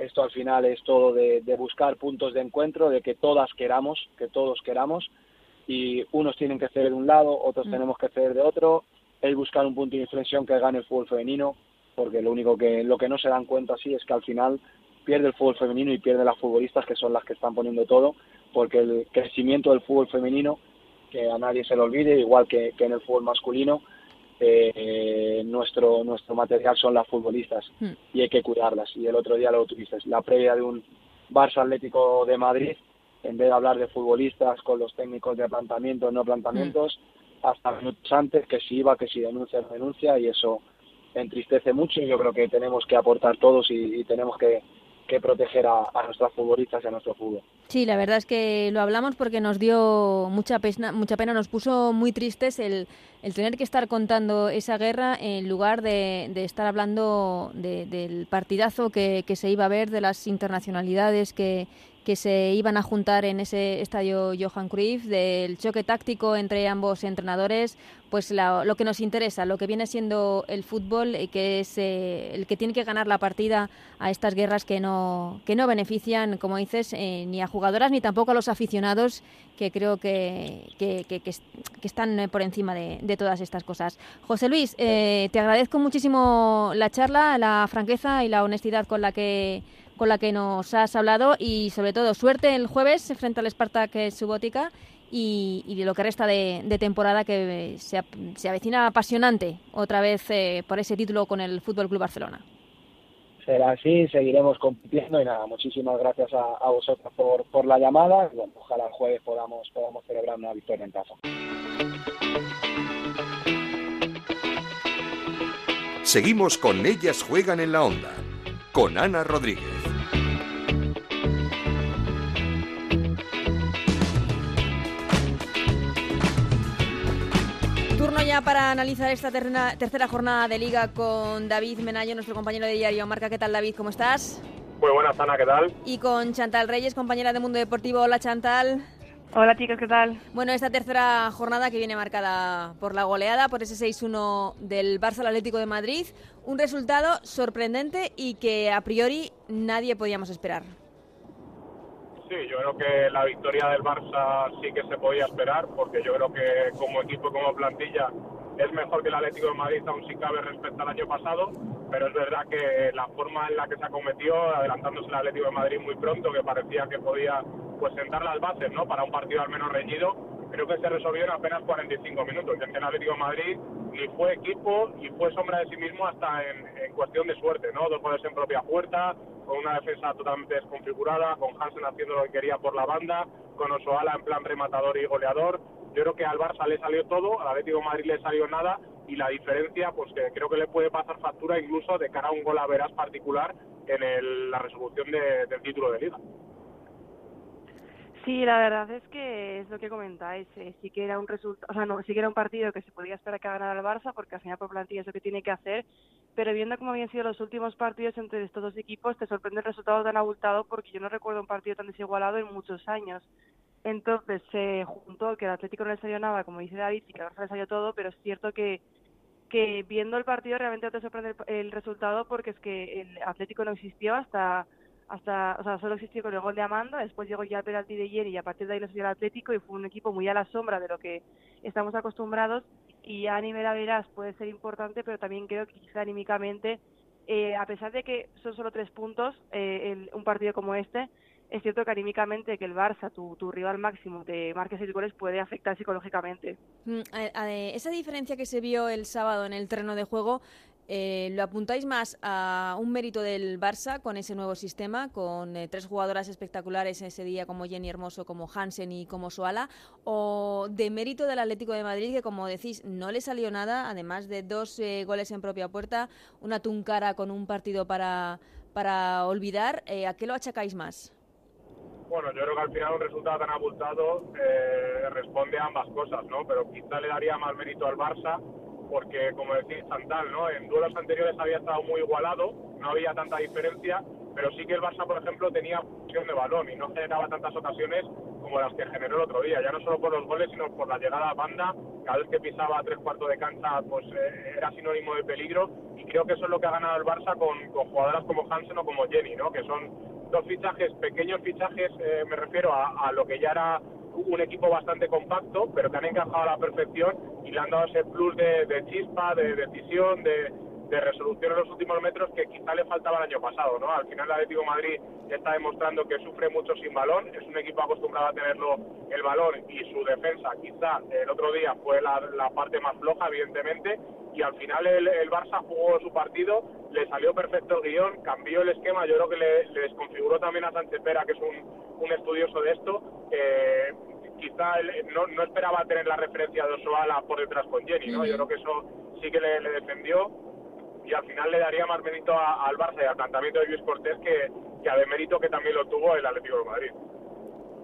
esto al final es todo de, de buscar puntos de encuentro, de que todas queramos, que todos queramos, y unos tienen que ceder de un lado, otros Mm. tenemos que ceder de otro, es buscar un punto de inflexión que gane el fútbol femenino, porque lo único que lo que no se dan cuenta así es que al final pierde el fútbol femenino y pierde las futbolistas que son las que están poniendo todo, porque el crecimiento del fútbol femenino, que a nadie se le olvide, igual que, que en el fútbol masculino, eh, nuestro nuestro material son las futbolistas Mm. y hay que cuidarlas. Y el otro día lo tuviste, la previa de un Barça Atlético de Madrid, en vez de hablar de futbolistas con los técnicos de planteamientos, no planteamientos, hasta minutos antes, que si iba, que si denuncia, denuncia, y eso entristece mucho y yo creo que tenemos que aportar todos y, tenemos que, que proteger a, a nuestras futbolistas y a nuestro fútbol. Sí, la verdad es que lo hablamos porque nos dio mucha pena, mucha pena nos puso muy tristes el, el tener que estar contando esa guerra en lugar de, de estar hablando de- del partidazo que, que se iba a ver, de las internacionalidades que, que se iban a juntar en ese estadio Johan Cruyff, del choque táctico entre ambos entrenadores, pues la- lo que nos interesa, lo que viene siendo el fútbol, eh, que es eh, el que tiene que ganar la partida a estas guerras que no, que no benefician, como dices, eh, ni a jugadoras ni tampoco a los aficionados, que creo que, que, que- que es- que están eh, por encima de, todas estas cosas. José Luis, eh, te agradezco muchísimo la charla, la franqueza y la honestidad con la que con la que nos has hablado y sobre todo suerte el jueves frente al Spartak eh, Subotica y, y lo que resta de, temporada que se, se avecina apasionante otra vez eh, por ese título con el Fútbol Club Barcelona. Será así, seguiremos compitiendo y nada, muchísimas gracias a, a vosotros por, por la llamada bueno, ojalá el jueves podamos, podamos celebrar una victoria en casa. Seguimos con Ellas Juegan en la Onda, con Ana Rodríguez. Turno ya para analizar esta terna- tercera jornada de liga con David Menayo, nuestro compañero de diario Marca. ¿Qué tal David? ¿Cómo estás? Muy buenas, Ana, ¿qué tal? Y con Chantal Reyes, compañera de Mundo Deportivo. Hola Chantal. Hola chicos, ¿qué tal? Bueno, esta tercera jornada que viene marcada por la goleada, por ese 6-1 del Barça al Atlético de Madrid, un resultado sorprendente y que a priori nadie podíamos esperar. Sí, yo creo que la victoria del Barça sí que se podía esperar, porque yo creo que como equipo, como plantilla, es mejor que el Atlético de Madrid, aún si cabe respecto al año pasado, pero es verdad que la forma en la que se acometió, adelantándose el Atlético de Madrid muy pronto, que parecía que podía pues sentar las bases ¿no? para un partido al menos reñido, creo que se resolvió en apenas 45 minutos. Que el Atlético de Madrid ni fue equipo ni fue sombra de sí mismo hasta en, en cuestión de suerte, ¿no? Dos goles en propia puerta, con una defensa totalmente desconfigurada, con Hansen haciendo lo que quería por la banda, con Osoala en plan rematador y goleador. Yo creo que al Barça le salió todo, al Atlético de Madrid le salió nada y la diferencia, pues que creo que le puede pasar factura incluso de cara a un gol a veras particular en el- la resolución de- del título de liga. Sí, la verdad es que es lo que comentáis. eh, sí que era un resultado, o sea, no, sí que era un partido que se podía esperar que ganara el Barça, porque al final por plantilla es lo que tiene que hacer. Pero viendo cómo habían sido los últimos partidos entre estos dos equipos, te sorprende el resultado tan abultado, porque yo no recuerdo un partido tan desigualado en muchos años. Entonces se juntó que el Atlético no le salió nada, como dice David, y que al Barça le salió todo, pero es cierto que que viendo el partido realmente no te sorprende el, el resultado porque es que el Atlético no existió hasta hasta o sea solo existió con el gol de Amanda después llegó ya el penalti de Jenny y a partir de ahí lo subió el Atlético y fue un equipo muy a la sombra de lo que estamos acostumbrados y ya a nivel a veras puede ser importante pero también creo que quizá anímicamente eh, a pesar de que son solo tres puntos eh, el- un partido como este es cierto que anímicamente que el Barça, tu, tu rival máximo, te marque seis goles puede afectar psicológicamente. Mm, esa diferencia que se vio el sábado en el terreno de juego, eh, ¿lo apuntáis más a un mérito del Barça con ese nuevo sistema, con eh, tres jugadoras espectaculares ese día como Jenny Hermoso, como Hansen y como Soala, o de mérito del Atlético de Madrid que, como decís, no le salió nada, además de dos eh, goles en propia puerta, una tuncara con un partido para, para olvidar, eh, ¿a qué lo achacáis más? Bueno, yo creo que al final un resultado tan abultado responde a ambas cosas, ¿no? Pero quizá le daría más mérito al Barça porque, como decía Chantal, ¿no? En duelos anteriores había estado muy igualado, no había tanta diferencia, pero sí que el Barça, por ejemplo, tenía posición de balón y no generaba tantas ocasiones como las que generó el otro día, ya no solo por los goles, sino por la llegada a banda, cada vez que pisaba tres cuartos de cancha, pues eh, era sinónimo de peligro, y creo que eso es lo que ha ganado el Barça con, con jugadoras como Hansen o como Jenny, ¿no? Que son dos fichajes, pequeños fichajes, eh, me refiero a, a lo que ya era un equipo bastante compacto, pero que han encajado a la perfección y le han dado ese plus de, de chispa, de decisión, de, de resolución en los últimos metros que quizá le faltaba el año pasado, ¿no? Al final el Atlético de Madrid está demostrando que sufre mucho sin balón, es un equipo acostumbrado a tenerlo el balón y su defensa quizá el otro día fue la, la parte más floja, evidentemente, y al final el, el Barça jugó su partido, le salió perfecto el guion, cambió el esquema, yo creo que le, le desconfiguró también a Sánchez Pera, que es un, un estudioso de esto, eh, quizá él no, no esperaba tener la referencia de Osoala por detrás con Jenny, ¿no? Yo creo que eso sí que le, le defendió y al final le daría más mérito a- al Barça y al planteamiento de Luis Cortés que, que a de mérito que también lo tuvo el Atlético de Madrid.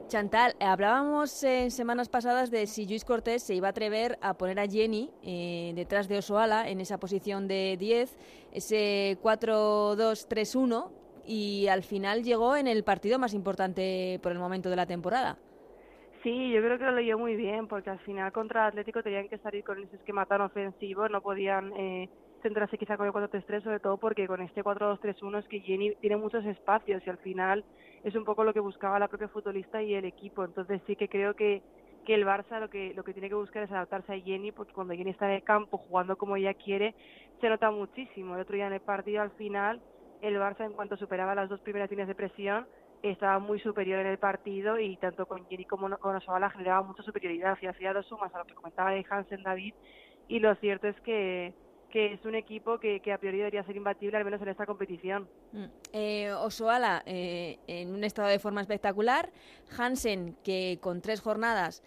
Chantal, eh, hablábamos en semanas pasadas de si Luis Cortés se iba a atrever a poner a Jenny eh, detrás de Osoala en esa posición de 10, ese 4-2-3-1, y al final llegó en el partido más importante por el momento de la temporada. Sí, yo creo que lo leyó muy bien, porque al final contra Atlético tenían que salir con ese esquema tan ofensivo, no podían eh, centrarse quizá con el 4-3-3, sobre todo porque con este 4-2-3-1 es que Jenny tiene muchos espacios y al final es un poco lo que buscaba la propia futbolista y el equipo. Entonces sí que creo que, que el Barça lo que, lo que tiene que buscar es adaptarse a Jenny, porque cuando Jenny está en el campo jugando como ella quiere, se nota muchísimo. El otro día en el partido al final, el Barça en cuanto superaba las dos primeras líneas de presión, estaba muy superior en el partido y tanto con Jenny como con Osoala generaba mucha superioridad y hacía dos sumas a lo que comentaba de Hansen David y lo cierto es que, que es un equipo que, que a priori debería ser imbatible al menos en esta competición. Mm. Eh, Osoala eh, en un estado de forma espectacular. Hansen, que con tres jornadas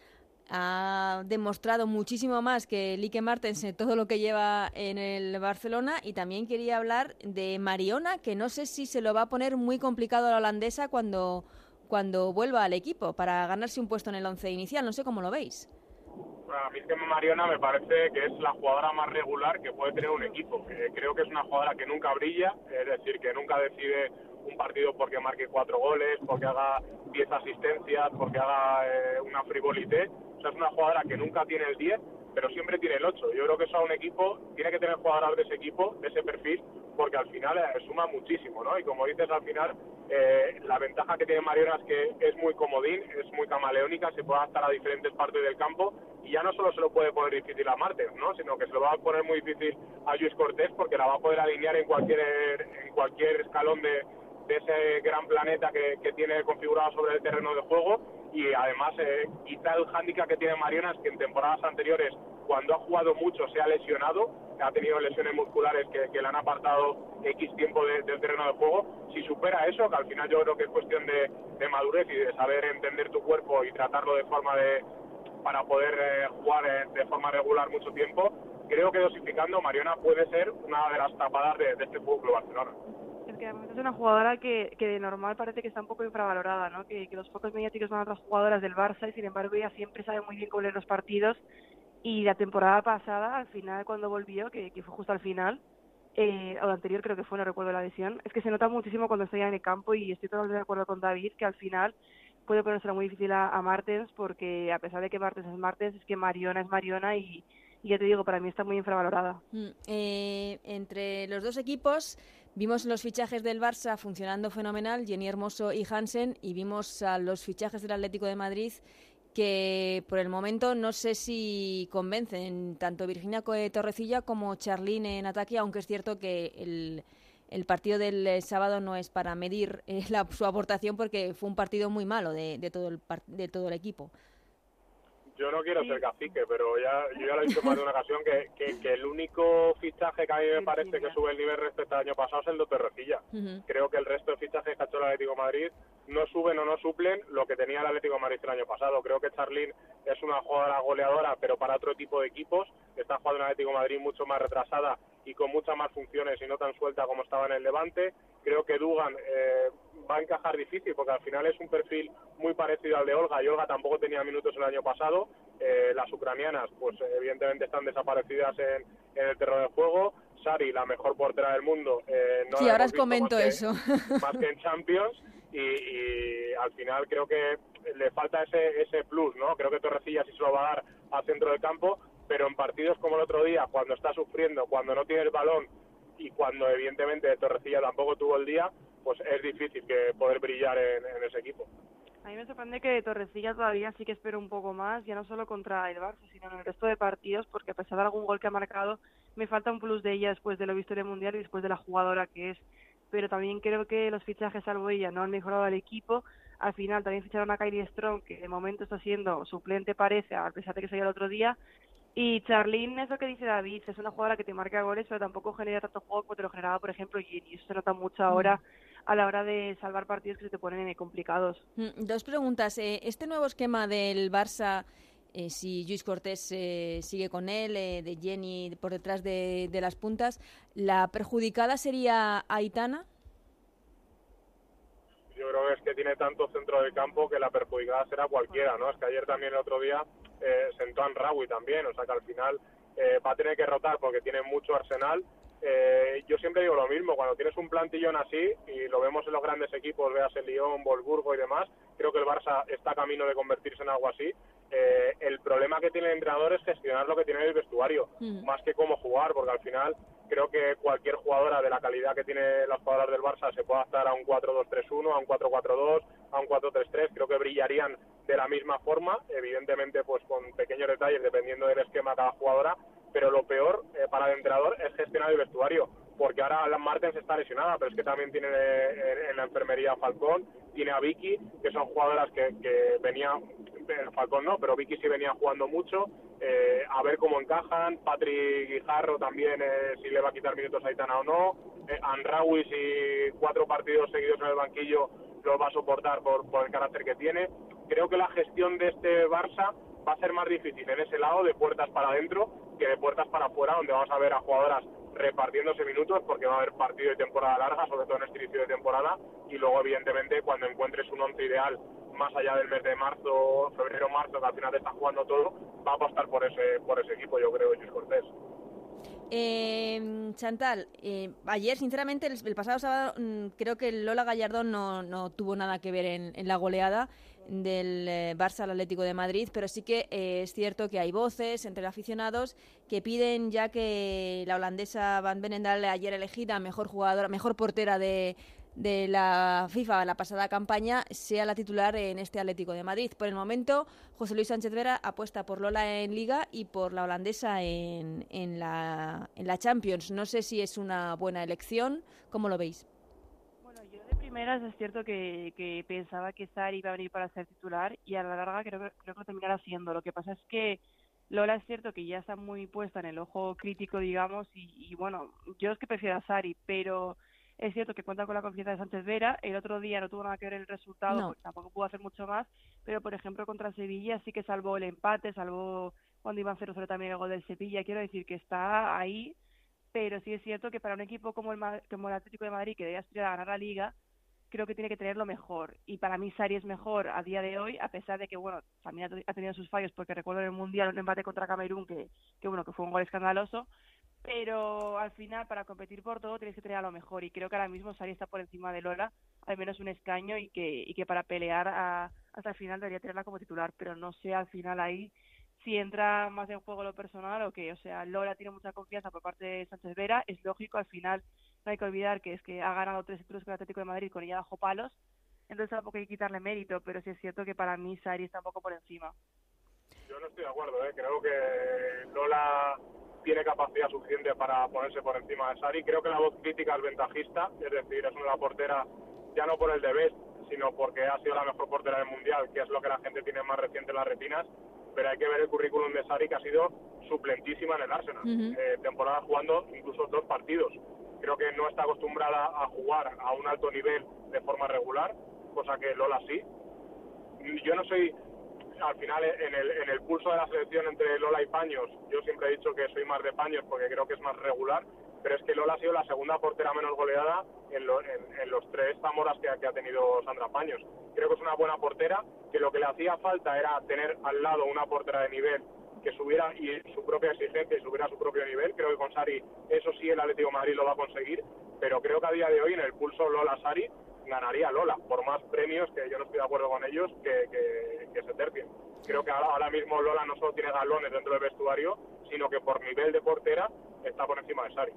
ha demostrado muchísimo más que Lique Martens en todo lo que lleva en el Barcelona. Y también quería hablar de Mariona, que no sé si se lo va a poner muy complicado a la holandesa cuando, cuando vuelva al equipo para ganarse un puesto en el once inicial. No sé cómo lo veis. A mí es que Mariona me parece que es la jugadora más regular que puede tener un equipo. creo que es una jugadora que nunca brilla, es decir, que nunca decide un partido porque marque cuatro goles, porque haga diez asistencias, porque haga eh, una frivolité. O sea, es una jugadora que nunca tiene el 10, pero siempre tiene el 8. Yo creo que eso a un equipo tiene que tener jugadoras de ese equipo, de ese perfil, porque al final eh, suma muchísimo, ¿no? Y como dices, al final eh, la ventaja que tiene Mariona es que es muy comodín, es muy camaleónica, se puede adaptar a diferentes partes del campo y ya no solo se lo puede poner difícil a Martens, ¿no? Sino que se lo va a poner muy difícil a Luis Cortés porque la va a poder alinear en cualquier en cualquier escalón de, ese gran planeta que, que tiene configurado sobre el terreno de juego y además eh, quizá el hándicap que tiene Mariona es que en temporadas anteriores cuando ha jugado mucho se ha lesionado, ha tenido lesiones musculares que, que le han apartado X tiempo de- del terreno de juego. Si supera eso, que al final yo creo que es cuestión de, de madurez y de saber entender tu cuerpo y tratarlo de forma de para poder eh, jugar eh, de forma regular mucho tiempo, creo que dosificando Mariona puede ser una de las tapadas de, de este Fútbol Barcelona. Es que además es una jugadora que, que de normal parece que está un poco infravalorada, ¿no? Que, que los focos mediáticos van a otras jugadoras del Barça y sin embargo ella siempre sabe muy bien cómo leer los partidos y la temporada pasada, al final cuando volvió, que, que fue justo al final, eh, o la anterior creo que fue, no recuerdo la lesión, es que se nota muchísimo cuando está ya en el campo y estoy totalmente de acuerdo con David que al final puede ponérsela muy difícil a, Martens porque a pesar de que Martens es Martens, es que Mariona es Mariona y, ya te digo, para mí está muy infravalorada. Mm, eh, entre los dos equipos vimos los fichajes del Barça funcionando fenomenal, Jenny Hermoso y Hansen, y vimos a los fichajes del Atlético de Madrid que por el momento no sé si convencen tanto Virginia Torrecilla como Charlene en ataque, aunque es cierto que el, el partido del eh, sábado no es para medir eh, la- su aportación porque fue un partido muy malo de, de todo, el, de todo el equipo. Yo no quiero ser cacique, pero ya, yo ya lo he dicho más de una ocasión que, que, que el único fichaje que a mí me parece que sube el nivel respecto al año pasado es el de Torrecilla. Creo que el resto de fichajes que ha hecho el Atlético de Madrid no suben o no suplen lo que tenía el Atlético de Madrid el año pasado. Creo que Charlín es una jugadora goleadora, pero para otro tipo de equipos. Está jugando en el Atlético de Madrid mucho más retrasada y con muchas más funciones y no tan suelta como estaba en el Levante. Creo que Dugan eh, va a encajar difícil porque al final es un perfil muy parecido al de Olga y Olga tampoco tenía minutos el año pasado. Eh, las ucranianas, pues evidentemente están desaparecidas en, en el terreno de juego. Sari, la mejor portera del mundo, eh, no sí, ahora os comento más que- eso. más que en Champions y, y al final creo que le falta ese ese plus, ¿no? Creo que Torrecilla sí se lo va a dar al centro del campo, pero en partidos como el otro día, cuando está sufriendo, cuando no tiene el balón y cuando evidentemente Torrecilla tampoco tuvo el día, pues es difícil que poder brillar en, ese equipo. A mí me sorprende que Torrecilla todavía sí que espero un poco más, ya no solo contra el Barça, sino en el resto de partidos, porque a pesar de algún gol que ha marcado, me falta un plus de ella después de lo visto en el Mundial y después de la jugadora que es. Pero también creo que los fichajes, salvo ella, no han mejorado al equipo. Al final también ficharon a Kylie Strong, que de momento está siendo suplente, parece, a pesar de que salió el otro día. Y Charlene, es lo que dice David, es una jugadora que te marca goles, pero tampoco genera tanto juego como te lo generaba, por ejemplo, Jenny. Eso se nota mucho ahora a la hora de salvar partidos que se te ponen complicados. Mm, Dos preguntas. Eh, Este nuevo esquema del Barça, eh, si Luis Cortés eh, sigue con él, eh, de Jenny por detrás de, de las puntas, ¿la perjudicada sería Aitana? Yo creo que es que tiene tanto centro del campo que la perjudicada será cualquiera, ¿no? Es que ayer también el otro día eh, sentó a Rawi también, o sea que al final eh, va a tener que rotar porque tiene mucho arsenal. Eh, yo siempre digo lo mismo, cuando tienes un plantillón así, y lo vemos en los grandes equipos, veas el Lyon, Wolfsburgo y demás, creo que el Barça está camino de convertirse en algo así. Eh, el problema que tiene el entrenador es gestionar lo que tiene en el vestuario, Mm. más que cómo jugar, porque al final creo que cualquier jugadora de la calidad que tiene las jugadoras del Barça se puede adaptar a un 4-2-3-1, a un 4-4-2, a un 4-3-3, creo que brillarían de la misma forma, evidentemente pues con pequeños detalles dependiendo del esquema de cada jugadora, pero lo peor eh, para el entrenador es gestionar el vestuario, porque ahora Alan Martens está lesionada, pero es que también tiene eh, en, en la enfermería Falcón, tiene a Vicky, que son jugadoras que, que venían, Falcón no, pero Vicky sí venía jugando mucho, eh, a ver cómo encajan, Patrick Guijarro también, eh, si le va a quitar minutos a Aitana o no, eh, Anraoui si cuatro partidos seguidos en el banquillo lo va a soportar por, por el carácter que tiene. Creo que la gestión de este Barça va a ser más difícil en ese lado de puertas para adentro que de puertas para afuera, donde vamos a ver a jugadoras repartiéndose minutos porque va a haber partido de temporada larga, sobre todo en este inicio de temporada, y luego evidentemente cuando encuentres un once ideal más allá del mes de marzo, febrero, marzo, que al final está jugando todo, va a apostar por ese, por ese equipo, yo creo, Luis Cortés. Eh, Chantal, eh, ayer, sinceramente, el, el pasado sábado, mm, creo que Lola Gallardón no, no tuvo nada que ver en, en la goleada del eh, Barça al Atlético de Madrid, pero sí que eh, es cierto que hay voces entre los aficionados que piden ya que la holandesa Van Benendal, ayer elegida mejor jugadora, mejor portera de, de la FIFA la pasada campaña sea la titular en este Atlético de Madrid. Por el momento, José Luis Sánchez Vera apuesta por Lola en Liga y por la holandesa en, en, la, Champions. No sé si es una buena elección. ¿Cómo lo veis? de primeras es cierto que, que pensaba que Sari iba a venir para ser titular y a la larga creo, creo que terminará siendo. Lo que pasa es que Lola es cierto que ya está muy puesta en el ojo crítico, digamos, y, y bueno, yo es que prefiero a Sari, pero es cierto que cuenta con la confianza de Sánchez Vera. El otro día no tuvo nada que ver el resultado, No. porque tampoco pudo hacer mucho más, pero por ejemplo contra Sevilla sí que salvó el empate, salvó cuando iban 0-0 también el gol del Sevilla. Quiero decir que está ahí, pero sí es cierto que para un equipo como el, como el Atlético de Madrid, que debe aspirar a ganar la Liga, creo que tiene que tener lo mejor. Y para mí Sari es mejor a día de hoy, a pesar de que, bueno, también ha tenido sus fallos, porque recuerdo en el Mundial un empate contra Camerún, que, que bueno, que fue un gol escandaloso, pero al final para competir por todo tienes que tener a lo mejor y creo que ahora mismo Sari está por encima de Lola, al menos un escaño y que, y que para pelear a- hasta el final debería tenerla como titular, pero no sé al final ahí si entra más en juego lo personal o qué. O sea, Lola tiene mucha confianza por parte de Sánchez Vera, es lógico, al final no hay que olvidar que es que ha ganado tres títulos con el Atlético de Madrid con ella bajo palos, entonces tampoco hay que quitarle mérito, pero sí es cierto que para mí Sari está un poco por encima. Yo no estoy de acuerdo, ¿eh? creo que Lola tiene capacidad suficiente para ponerse por encima de Sari. Creo que la voz crítica es ventajista, es decir, es una portera ya no por el de Best, sino porque ha sido la mejor portera del Mundial, que es lo que la gente tiene más reciente en las retinas, pero hay que ver el currículum de Sari, que ha sido suplentísima en el Arsenal. Ujú. Eh, temporada jugando incluso dos partidos. Creo que no está acostumbrada a jugar a un alto nivel de forma regular, cosa que Lola sí. Yo no soy, al final, en el, en el pulso de la selección entre Lola y Paños, yo siempre he dicho que soy más de Paños porque creo que es más regular, pero es que Lola ha sido la segunda portera menos goleada en, lo- en- los tres Zamoras que, ha- que ha tenido Sandra Paños. Creo que es una buena portera, que lo que le hacía falta era tener al lado una portera de nivel que subiera y su propia exigencia y subiera su propio nivel. Creo que con Sari eso sí el Atlético Madrid lo va a conseguir, pero creo que a día de hoy en el pulso Lola Sari ganaría Lola, por más premios que yo no estoy de acuerdo con ellos que, que, que se tercien. Creo que ahora, ahora mismo Lola no solo tiene galones dentro del vestuario, sino que por nivel de portera está por encima de Sari.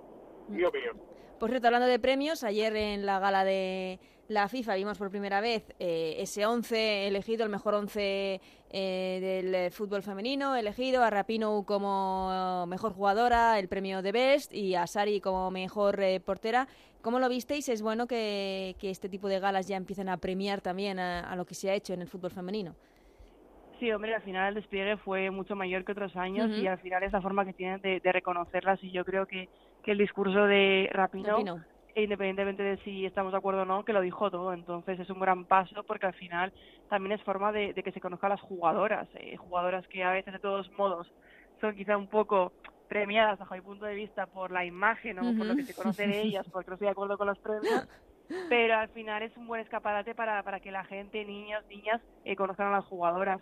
Mi opinión. Por cierto, hablando de premios, ayer en la gala de la FIFA vimos por primera vez eh, ese 11 elegido, el mejor 11 eh, del fútbol femenino, elegido a Rapino como mejor jugadora, el premio de Best, y a Sari como mejor eh, portera. ¿Cómo lo visteis? ¿Es bueno que, que este tipo de galas ya empiecen a premiar también a, a lo que se ha hecho en el fútbol femenino? Sí, hombre, al final el despliegue fue mucho mayor que otros años y al final es la forma que tienen de, de reconocerlas y yo creo que, que el discurso de Rapino, Rapinoe. independientemente de si estamos de acuerdo o no, que lo dijo todo, entonces es un gran paso porque al final también es forma de, de que se conozcan las jugadoras, eh, jugadoras que a veces de todos modos son quizá un poco premiadas bajo mi punto de vista por la imagen o por lo que se conoce de ellas, porque no estoy de acuerdo con los premios, pero al final es un buen escaparate para, para que la gente, niños, niñas, eh, conozcan a las jugadoras.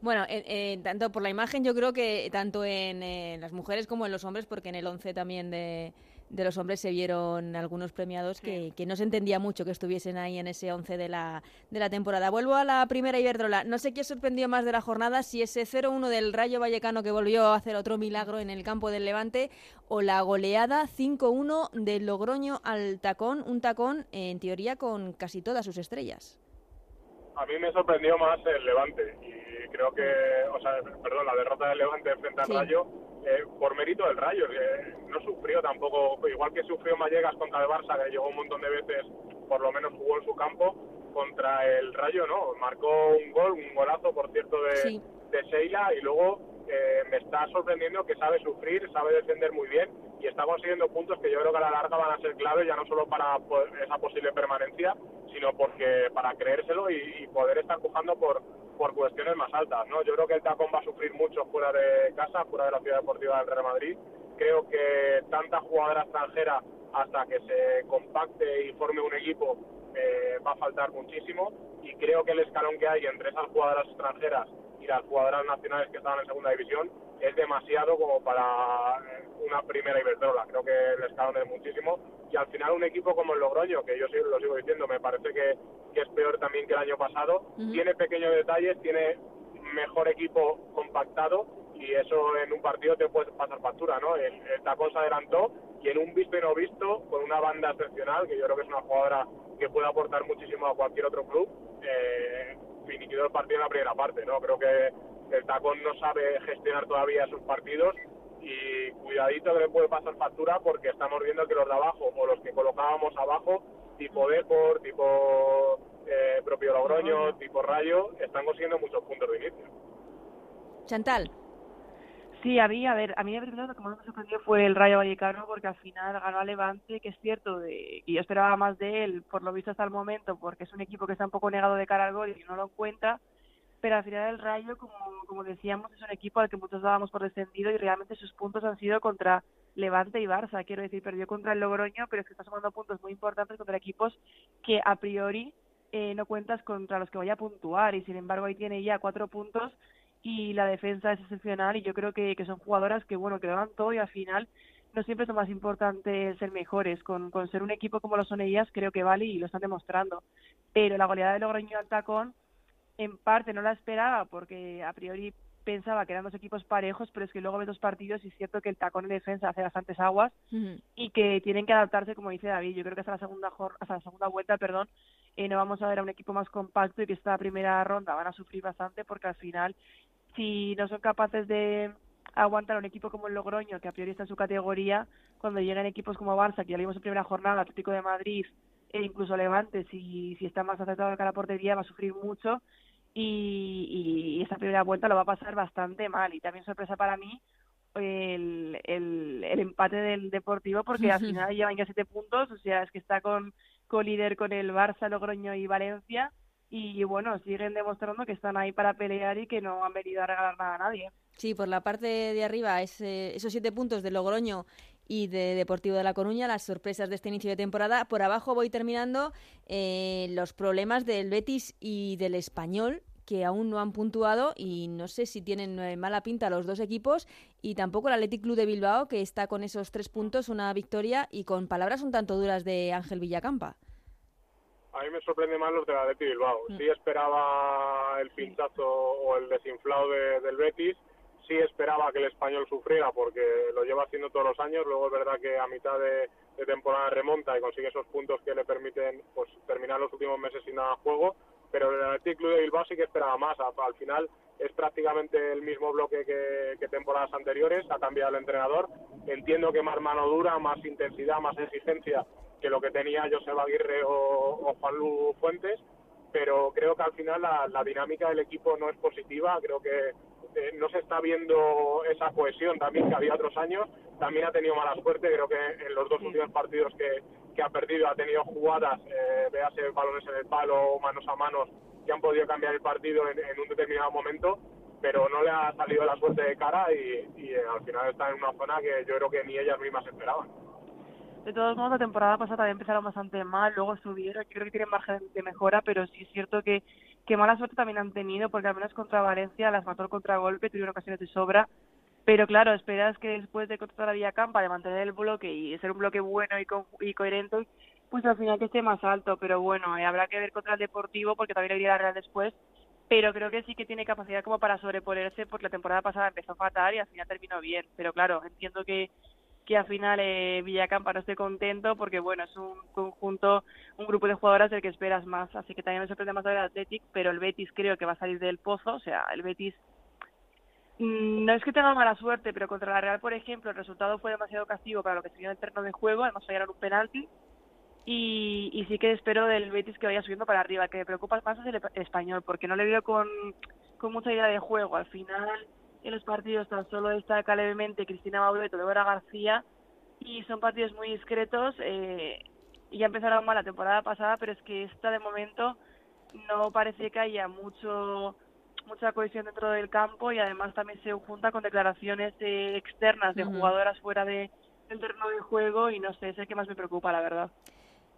Bueno, en- en- tanto por la imagen, yo creo que tanto en, eh, las mujeres como en los hombres, porque en el 11 también de, de los hombres se vieron algunos premiados que, que no se entendía mucho que estuviesen ahí en ese 11 de la, de la temporada. Vuelvo a la primera Iberdrola. No sé qué os sorprendió más de la jornada, si ese 0-1 del Rayo Vallecano que volvió a hacer otro milagro en el campo del Levante o la goleada 5-1 del Logroño al Tacón, un Tacón en teoría con casi todas sus estrellas. A mí me sorprendió más el Levante y creo que, o sea, perdón, la derrota del Levante frente al Sí. Rayo eh, por mérito del Rayo, que no sufrió tampoco, igual que sufrió Mallegas contra el Barça, que llegó un montón de veces, por lo menos jugó en su campo, contra el Rayo no, marcó un gol, un golazo, por cierto, de, Sí. de Sheila y luego eh, me está sorprendiendo que sabe sufrir, sabe defender muy bien y está consiguiendo puntos que yo creo que a la larga van a ser clave ya no solo para po- esa posible permanencia, sino porque para creérselo y, y poder estar empujando por, por cuestiones más altas. ¿no? Yo creo que el Tacón va a sufrir mucho fuera de casa, fuera de la ciudad deportiva del Real Madrid. Creo que tanta jugadora extranjera hasta que se compacte y forme un equipo eh, va a faltar muchísimo y creo que el escalón que hay entre esas jugadoras extranjeras y las jugadoras nacionales que estaban en segunda división es demasiado como para eh, una primera Iberdrola. Creo que el escalón es muchísimo y al final un equipo como el Logroño, que yo sí lo sigo diciendo, me parece que, que es peor también que el año pasado, tiene pequeños detalles, tiene mejor equipo compactado y eso en un partido te puede pasar factura, ¿no? El, el Tacón se adelantó y en un visto y no visto, con una banda excepcional, que yo creo que es una jugadora que puede aportar muchísimo a cualquier otro club, eh, finiquitó el partido en la primera parte, ¿no? Creo que el Tacón no sabe gestionar todavía sus partidos y cuidadito que le puede pasar factura porque estamos viendo que los de abajo o los que colocábamos abajo, tipo Depor, tipo eh, propio Logroño, tipo Rayo, están consiguiendo muchos puntos de inicio. Chantal. Sí, a mí, a ver, a mí lo que más me sorprendió fue el Rayo Vallecano porque al final ganó a Levante, que es cierto, de, y yo esperaba más de él, por lo visto hasta el momento, porque es un equipo que está un poco negado de cara al gol y no lo encuentra, pero al final el Rayo, como, como decíamos, es un equipo al que muchos dábamos por descendido y realmente sus puntos han sido contra Levante y Barça, quiero decir, perdió contra el Logroño, pero es que está sumando puntos muy importantes contra equipos que a priori eh, no cuentas contra los que vaya a puntuar. Y sin embargo ahí tiene ya cuatro puntos y la defensa es excepcional. Y yo creo que, son jugadoras que bueno que lo dan todo y al final no siempre es lo más importante ser mejores. Con, con ser un equipo como lo son ellas creo que vale y lo están demostrando. Pero la goleada de Logroño al tacón en parte no la esperaba porque a priori pensaba que eran dos equipos parejos pero es que luego ves dos partidos y es cierto que el tacón en defensa hace bastantes aguas y que tienen que adaptarse como dice David yo creo que hasta la segunda hasta la segunda vuelta perdón eh, no vamos a ver a un equipo más compacto y que esta primera ronda van a sufrir bastante porque al final si no son capaces de aguantar a un equipo como el Logroño que a priori está en su categoría cuando lleguen equipos como Barça que ya lo vimos en primera jornada Atlético de Madrid e incluso Levante si, si está más acertado cara a la portería va a sufrir mucho y, y esta primera vuelta lo va a pasar bastante mal y también sorpresa para mí el, el, el empate del Deportivo porque al final llevan ya siete puntos, o sea, es que está con líder con el Barça, Logroño y Valencia y bueno, siguen demostrando que están ahí para pelear y que no han venido a regalar nada a nadie. Sí, por la parte de arriba, ese- esos siete puntos de Logroño y de Deportivo de La Coruña, las sorpresas de este inicio de temporada. Por abajo voy terminando eh, los problemas del Betis y del Español, que aún no han puntuado y no sé si tienen eh, mala pinta los dos equipos y tampoco el Athletic Club de Bilbao, que está con esos tres puntos, una victoria y con palabras un tanto duras de Ángel Villacampa. A mí me sorprende más los del Athletic Bilbao. Sí esperaba el pinchazo o el desinflado de- del Betis, sí esperaba que el español sufriera porque lo lleva haciendo todos los años. Luego es verdad que a mitad de, de temporada remonta y consigue esos puntos que le permiten pues terminar los últimos meses sin nada juego. Pero el Athletic Club de Bilbao sí que esperaba más. Al final es prácticamente el mismo bloque que, que temporadas anteriores. Ha cambiado el entrenador. Entiendo que más mano dura, más intensidad, más exigencia que lo que tenía Joseba Aguirre o, o Juanlu Fuentes, pero creo que al final la, la dinámica del equipo no es positiva, creo que eh, no se está viendo esa cohesión también que había otros años, también ha tenido mala suerte, creo que en los dos últimos partidos que, que ha perdido ha tenido jugadas, eh, véase balones en el palo, manos a manos, que han podido cambiar el partido en, en un determinado momento, pero no le ha salido la suerte de cara y, y, eh, al final está en una zona que yo creo que ni ellas mismas esperaban. De todos modos, la temporada pasada también empezaron bastante mal, luego subieron, yo creo que tienen margen de mejora, pero sí es cierto que, que mala suerte también han tenido, porque al menos contra Valencia las mató el contragolpe, tuvieron ocasiones de sobra, pero claro, esperas que después de contra la Villacampa, de mantener el bloque y ser un bloque bueno y, co- y coherente, pues al final que esté más alto, pero bueno, eh, habrá que ver contra el Deportivo, porque también iría la Real después, pero creo que sí que tiene capacidad como para sobreponerse, porque la temporada pasada empezó fatal y al final terminó bien, pero claro, entiendo que que al final eh, Villacampa no esté contento porque bueno es un conjunto un grupo de jugadoras del que esperas más. Así que también me sorprende más el Athletic pero el Betis creo que va a salir del pozo. O sea el Betis mm, no es que tenga mala suerte pero contra la Real por ejemplo el resultado fue demasiado castigo para lo que sería el terreno de juego además fallaron un penalti. Y, y sí que espero del Betis que vaya subiendo para arriba que me preocupa más es el esp- español porque no le veo con, con mucha idea de juego. Al final en los partidos tan solo destaca levemente Cristina Baudeto, Débora García y son partidos muy discretos eh, y ya empezaron mal la temporada pasada pero es que esta de momento no parece que haya mucho mucha cohesión dentro del campo y además también se junta con declaraciones eh, externas de jugadoras fuera de, del terreno de juego y no sé, es el que más me preocupa la verdad.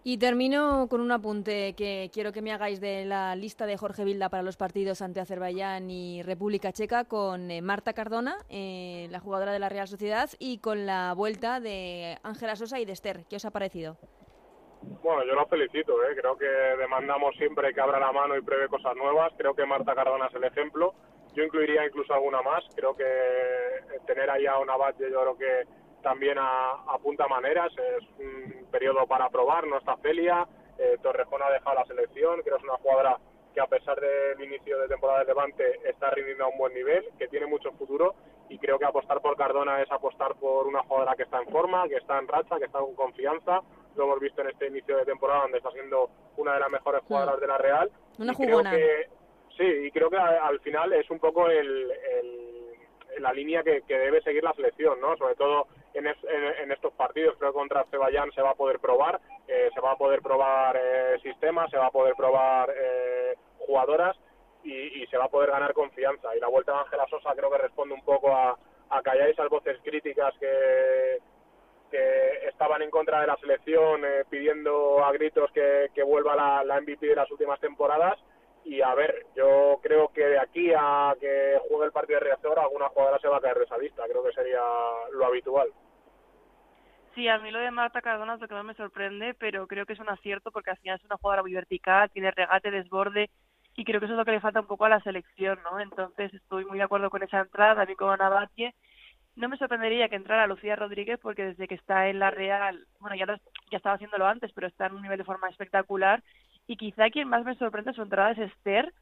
Y termino con un apunte que quiero que me hagáis de la lista de Jorge Vilda para los partidos ante Azerbaiyán y República Checa con eh, Marta Cardona, eh, la jugadora de la Real Sociedad, y con la vuelta de Ángela Sosa y de Esther. ¿Qué os ha parecido? Bueno, yo lo felicito, ¿eh? creo que demandamos siempre que abra la mano y pruebe cosas nuevas. Creo que Marta Cardona es el ejemplo. Yo incluiría incluso alguna más. Creo que tener ahí a una Batlle yo creo que también a- apunta maneras. Es un periodo para probar, no está Celia. Eh, Torrejón ha dejado la selección. Creo que es una jugadora que a pesar del inicio de temporada de Levante está rindiendo a un buen nivel, que tiene mucho futuro y creo que apostar por Cardona es apostar por una jugadora que está en forma, que está en racha, que está con confianza. Lo hemos visto en este inicio de temporada donde está siendo una de las mejores jugadoras de la Real. Una Y creo que- sí, y creo que al final es un poco el, el- la línea que, que debe seguir la selección, ¿no? Sobre todo en, es- en- estos partidos. Creo que contra Azerbaiyán se va a poder probar, eh, se va a poder probar eh, sistemas, se va a poder probar eh, jugadoras y, se va a poder ganar confianza. Y la vuelta de Ángela Sosa creo que responde un poco a, a callar esas voces críticas que, estaban en contra de la selección eh, pidiendo a gritos que, vuelva la, MVP de las últimas temporadas y a ver, yo creo que de aquí a que juegue el partido de reactor alguna jugadora se va a caer de esa lista, creo que sería lo habitual. Sí, a mí lo de Marta Cardona es lo que más me sorprende, pero creo que es un acierto porque al final es una jugadora muy vertical, tiene regate, desborde y creo que eso es lo que le falta un poco a la selección, ¿no? Entonces estoy muy de acuerdo con esa entrada, también con Ana Batlle. No me sorprendería que entrara Lucía Rodríguez porque desde que está en la Real, bueno, ya, lo- ya estaba haciéndolo antes, pero está en un nivel de forma espectacular y quizá quien más me sorprende su entrada es Esther,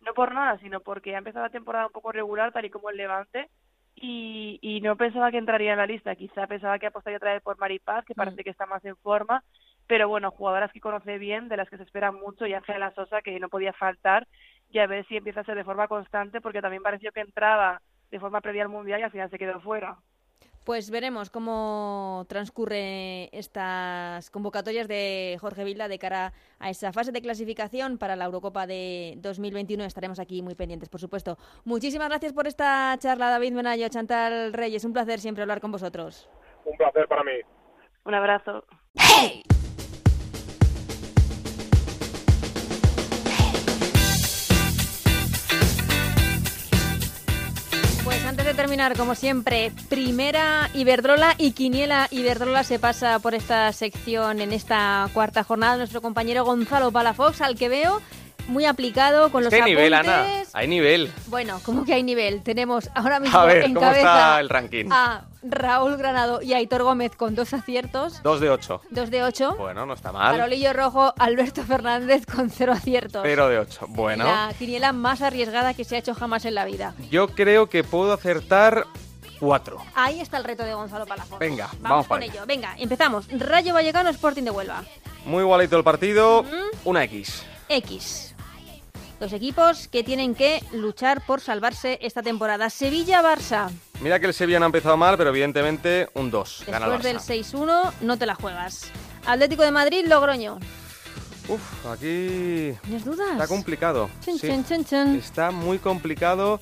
no por nada, sino porque ha empezado la temporada un poco regular, tal y como el Levante, y, y no pensaba que entraría en la lista. Quizá pensaba que apostaría otra vez por Maripaz, que parece que está más en forma, pero bueno, jugadoras que conoce bien, de las que se espera mucho, y Ángela Sosa, que no podía faltar, y a ver si empieza a ser de forma constante, porque también pareció que entraba de forma previa al Mundial y al final se quedó fuera. Pues veremos cómo transcurre estas convocatorias de Jorge Vilda de cara a esa fase de clasificación para la Eurocopa de 2021. Estaremos aquí muy pendientes, por supuesto. Muchísimas gracias por esta charla, David Menayo, Chantal Reyes. Un placer siempre hablar con vosotros. Un placer para mí. Un abrazo. Pues terminar, como siempre, primera Iberdrola y Quiniela Iberdrola se pasa por esta sección en esta cuarta jornada. Nuestro compañero Gonzalo Palafox, al que veo muy aplicado con los ¿Qué nivel, Ana? Hay nivel. Bueno, ¿cómo que hay nivel? Tenemos ahora mismo A ver, en ¿cómo cabeza está el ranking? a Raúl Granado y Aitor Gómez con dos aciertos, Dos de ocho. dos de ocho. Bueno, no está mal. Farolillo rojo, Alberto Fernández con cero aciertos. Cero de ocho. Bueno, La quiniela más arriesgada que se ha hecho jamás en la vida. yo creo que puedo acertar cuatro. Ahí está el reto de Gonzalo Palafox. Venga, vamos, vamos con para ello. Venga, empezamos. Rayo Vallecano, Sporting de Huelva. Muy igualito el partido. Una X. X. Dos equipos que tienen que luchar por salvarse esta temporada. Sevilla-Barça. Mira que el Sevilla no ha empezado mal, pero evidentemente un 2. Gana el Después del Barça. 6-1 no te la juegas. Atlético de Madrid, Logroño. Uf, aquí ¿Tienes dudas? está complicado. Sí. Está muy complicado.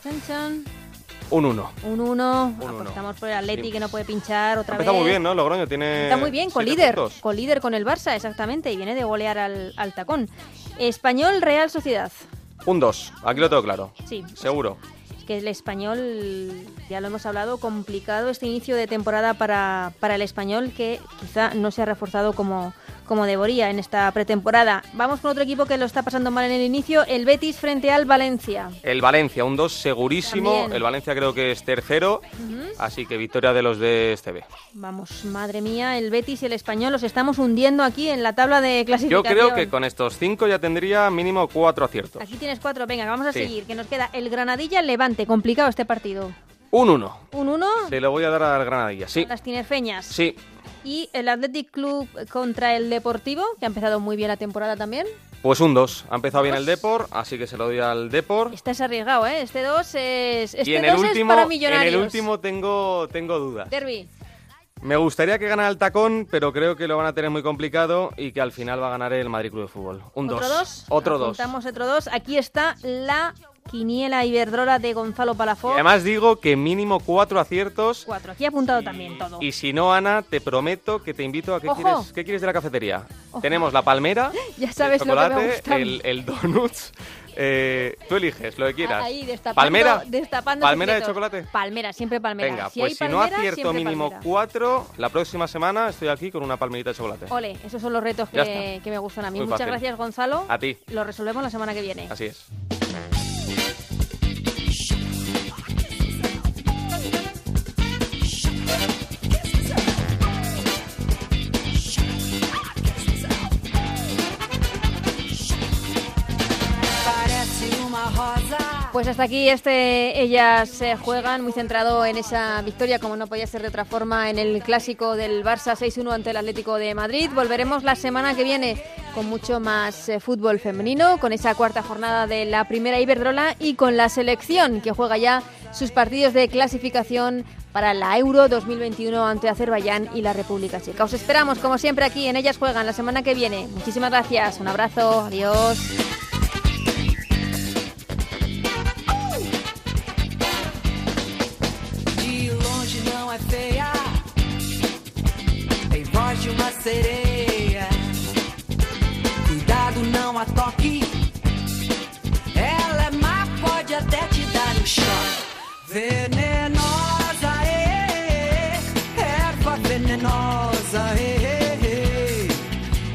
Un 1. Un 1, Un uno. apostamos por el Atleti Sí. que no puede pinchar otra Está vez. muy bien, ¿no? Logroño tiene. Está muy bien, con líder con el Barça, exactamente, y viene de golear al, al tacón. Español Real Sociedad. Un 2. Aquí lo tengo claro. Sí, Seguro. Es que el español, ya lo hemos hablado, complicado este inicio de temporada para, para el español que quizá no se ha reforzado como, como debería en esta pretemporada. Vamos con otro equipo que lo está pasando mal en el inicio, el Betis frente al Valencia. El Valencia, un 2 segurísimo. También. El Valencia creo que es tercero. Así que victoria de los de este B. Vamos, madre mía, el Betis y el español los estamos hundiendo aquí en la tabla de Yo clasificación. creo que con estos cinco ya tendría mínimo cuatro aciertos. Aquí tienes cuatro, venga, vamos a Sí. seguir, que nos queda el Granadilla, el Levante, complicado este partido. Un 1. Un 1, Se lo voy a dar al Granadilla, sí. las tinerfeñas. Sí. Y el Athletic Club contra el Deportivo, que ha empezado muy bien la temporada también. Pues un 2. Ha empezado bien el Depor, así que se lo doy al Depor. Este es arriesgado, ¿eh? Este 2 es, este y en el último, para en millonarios. el último tengo, tengo dudas. Derby. Me gustaría que ganara el tacón, pero creo que lo van a tener muy complicado y que al final va a ganar el Madrid Club de Fútbol. Un 2. ¿Otro 2? Otro 2. Apuntamos otro 2. Aquí está la quiniela Iberdrola de Gonzalo Y Palafox. además digo que mínimo cuatro aciertos. Cuatro. Aquí he apuntado también todo. Y si no, Ana, te prometo que te invito a... ¿Qué, Ojo. quieres, ¿qué quieres de la cafetería? Ojo. Tenemos la palmera, Ya sabes el lo que me chocolate, gusta. el, el donuts. eh, tú eliges lo que quieras. Ahí, destapando, ¿Palmera? destapando ¿Palmera de chocolate? Palmera, siempre palmera. Venga, si pues si no acierto mínimo palmera. cuatro, la próxima semana estoy aquí con una palmerita de chocolate. Ole, esos son los retos que, que me gustan a mí. Muy Muchas fácil. gracias, Gonzalo. A ti. Lo resolvemos la semana que viene. Así es. Pues hasta aquí este ellas eh, juegan muy centrado en esa victoria como no podía ser de otra forma en el clásico del Barça 6-1 ante el Atlético de Madrid. Volveremos la semana que viene con mucho más eh, fútbol femenino, con esa cuarta jornada de la primera Iberdrola y con la selección que juega ya sus partidos de clasificación para la Euro 2021 ante Azerbaiyán y la República Checa. Os esperamos como siempre aquí en ellas juegan la semana que viene. Muchísimas gracias, un abrazo, adiós. Sereia. Cuidado, não a toque. Ela é má, pode até te dar um choque. Venenosa, eh, erva venenosa, eh,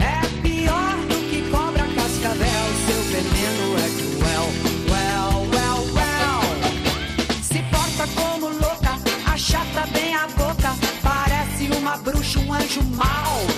é pior do que cobra cascavel. Seu veneno é cruel, well, well, well. Se porta como louca, achata bem a boca. Parece uma bruxa, um anjo mau.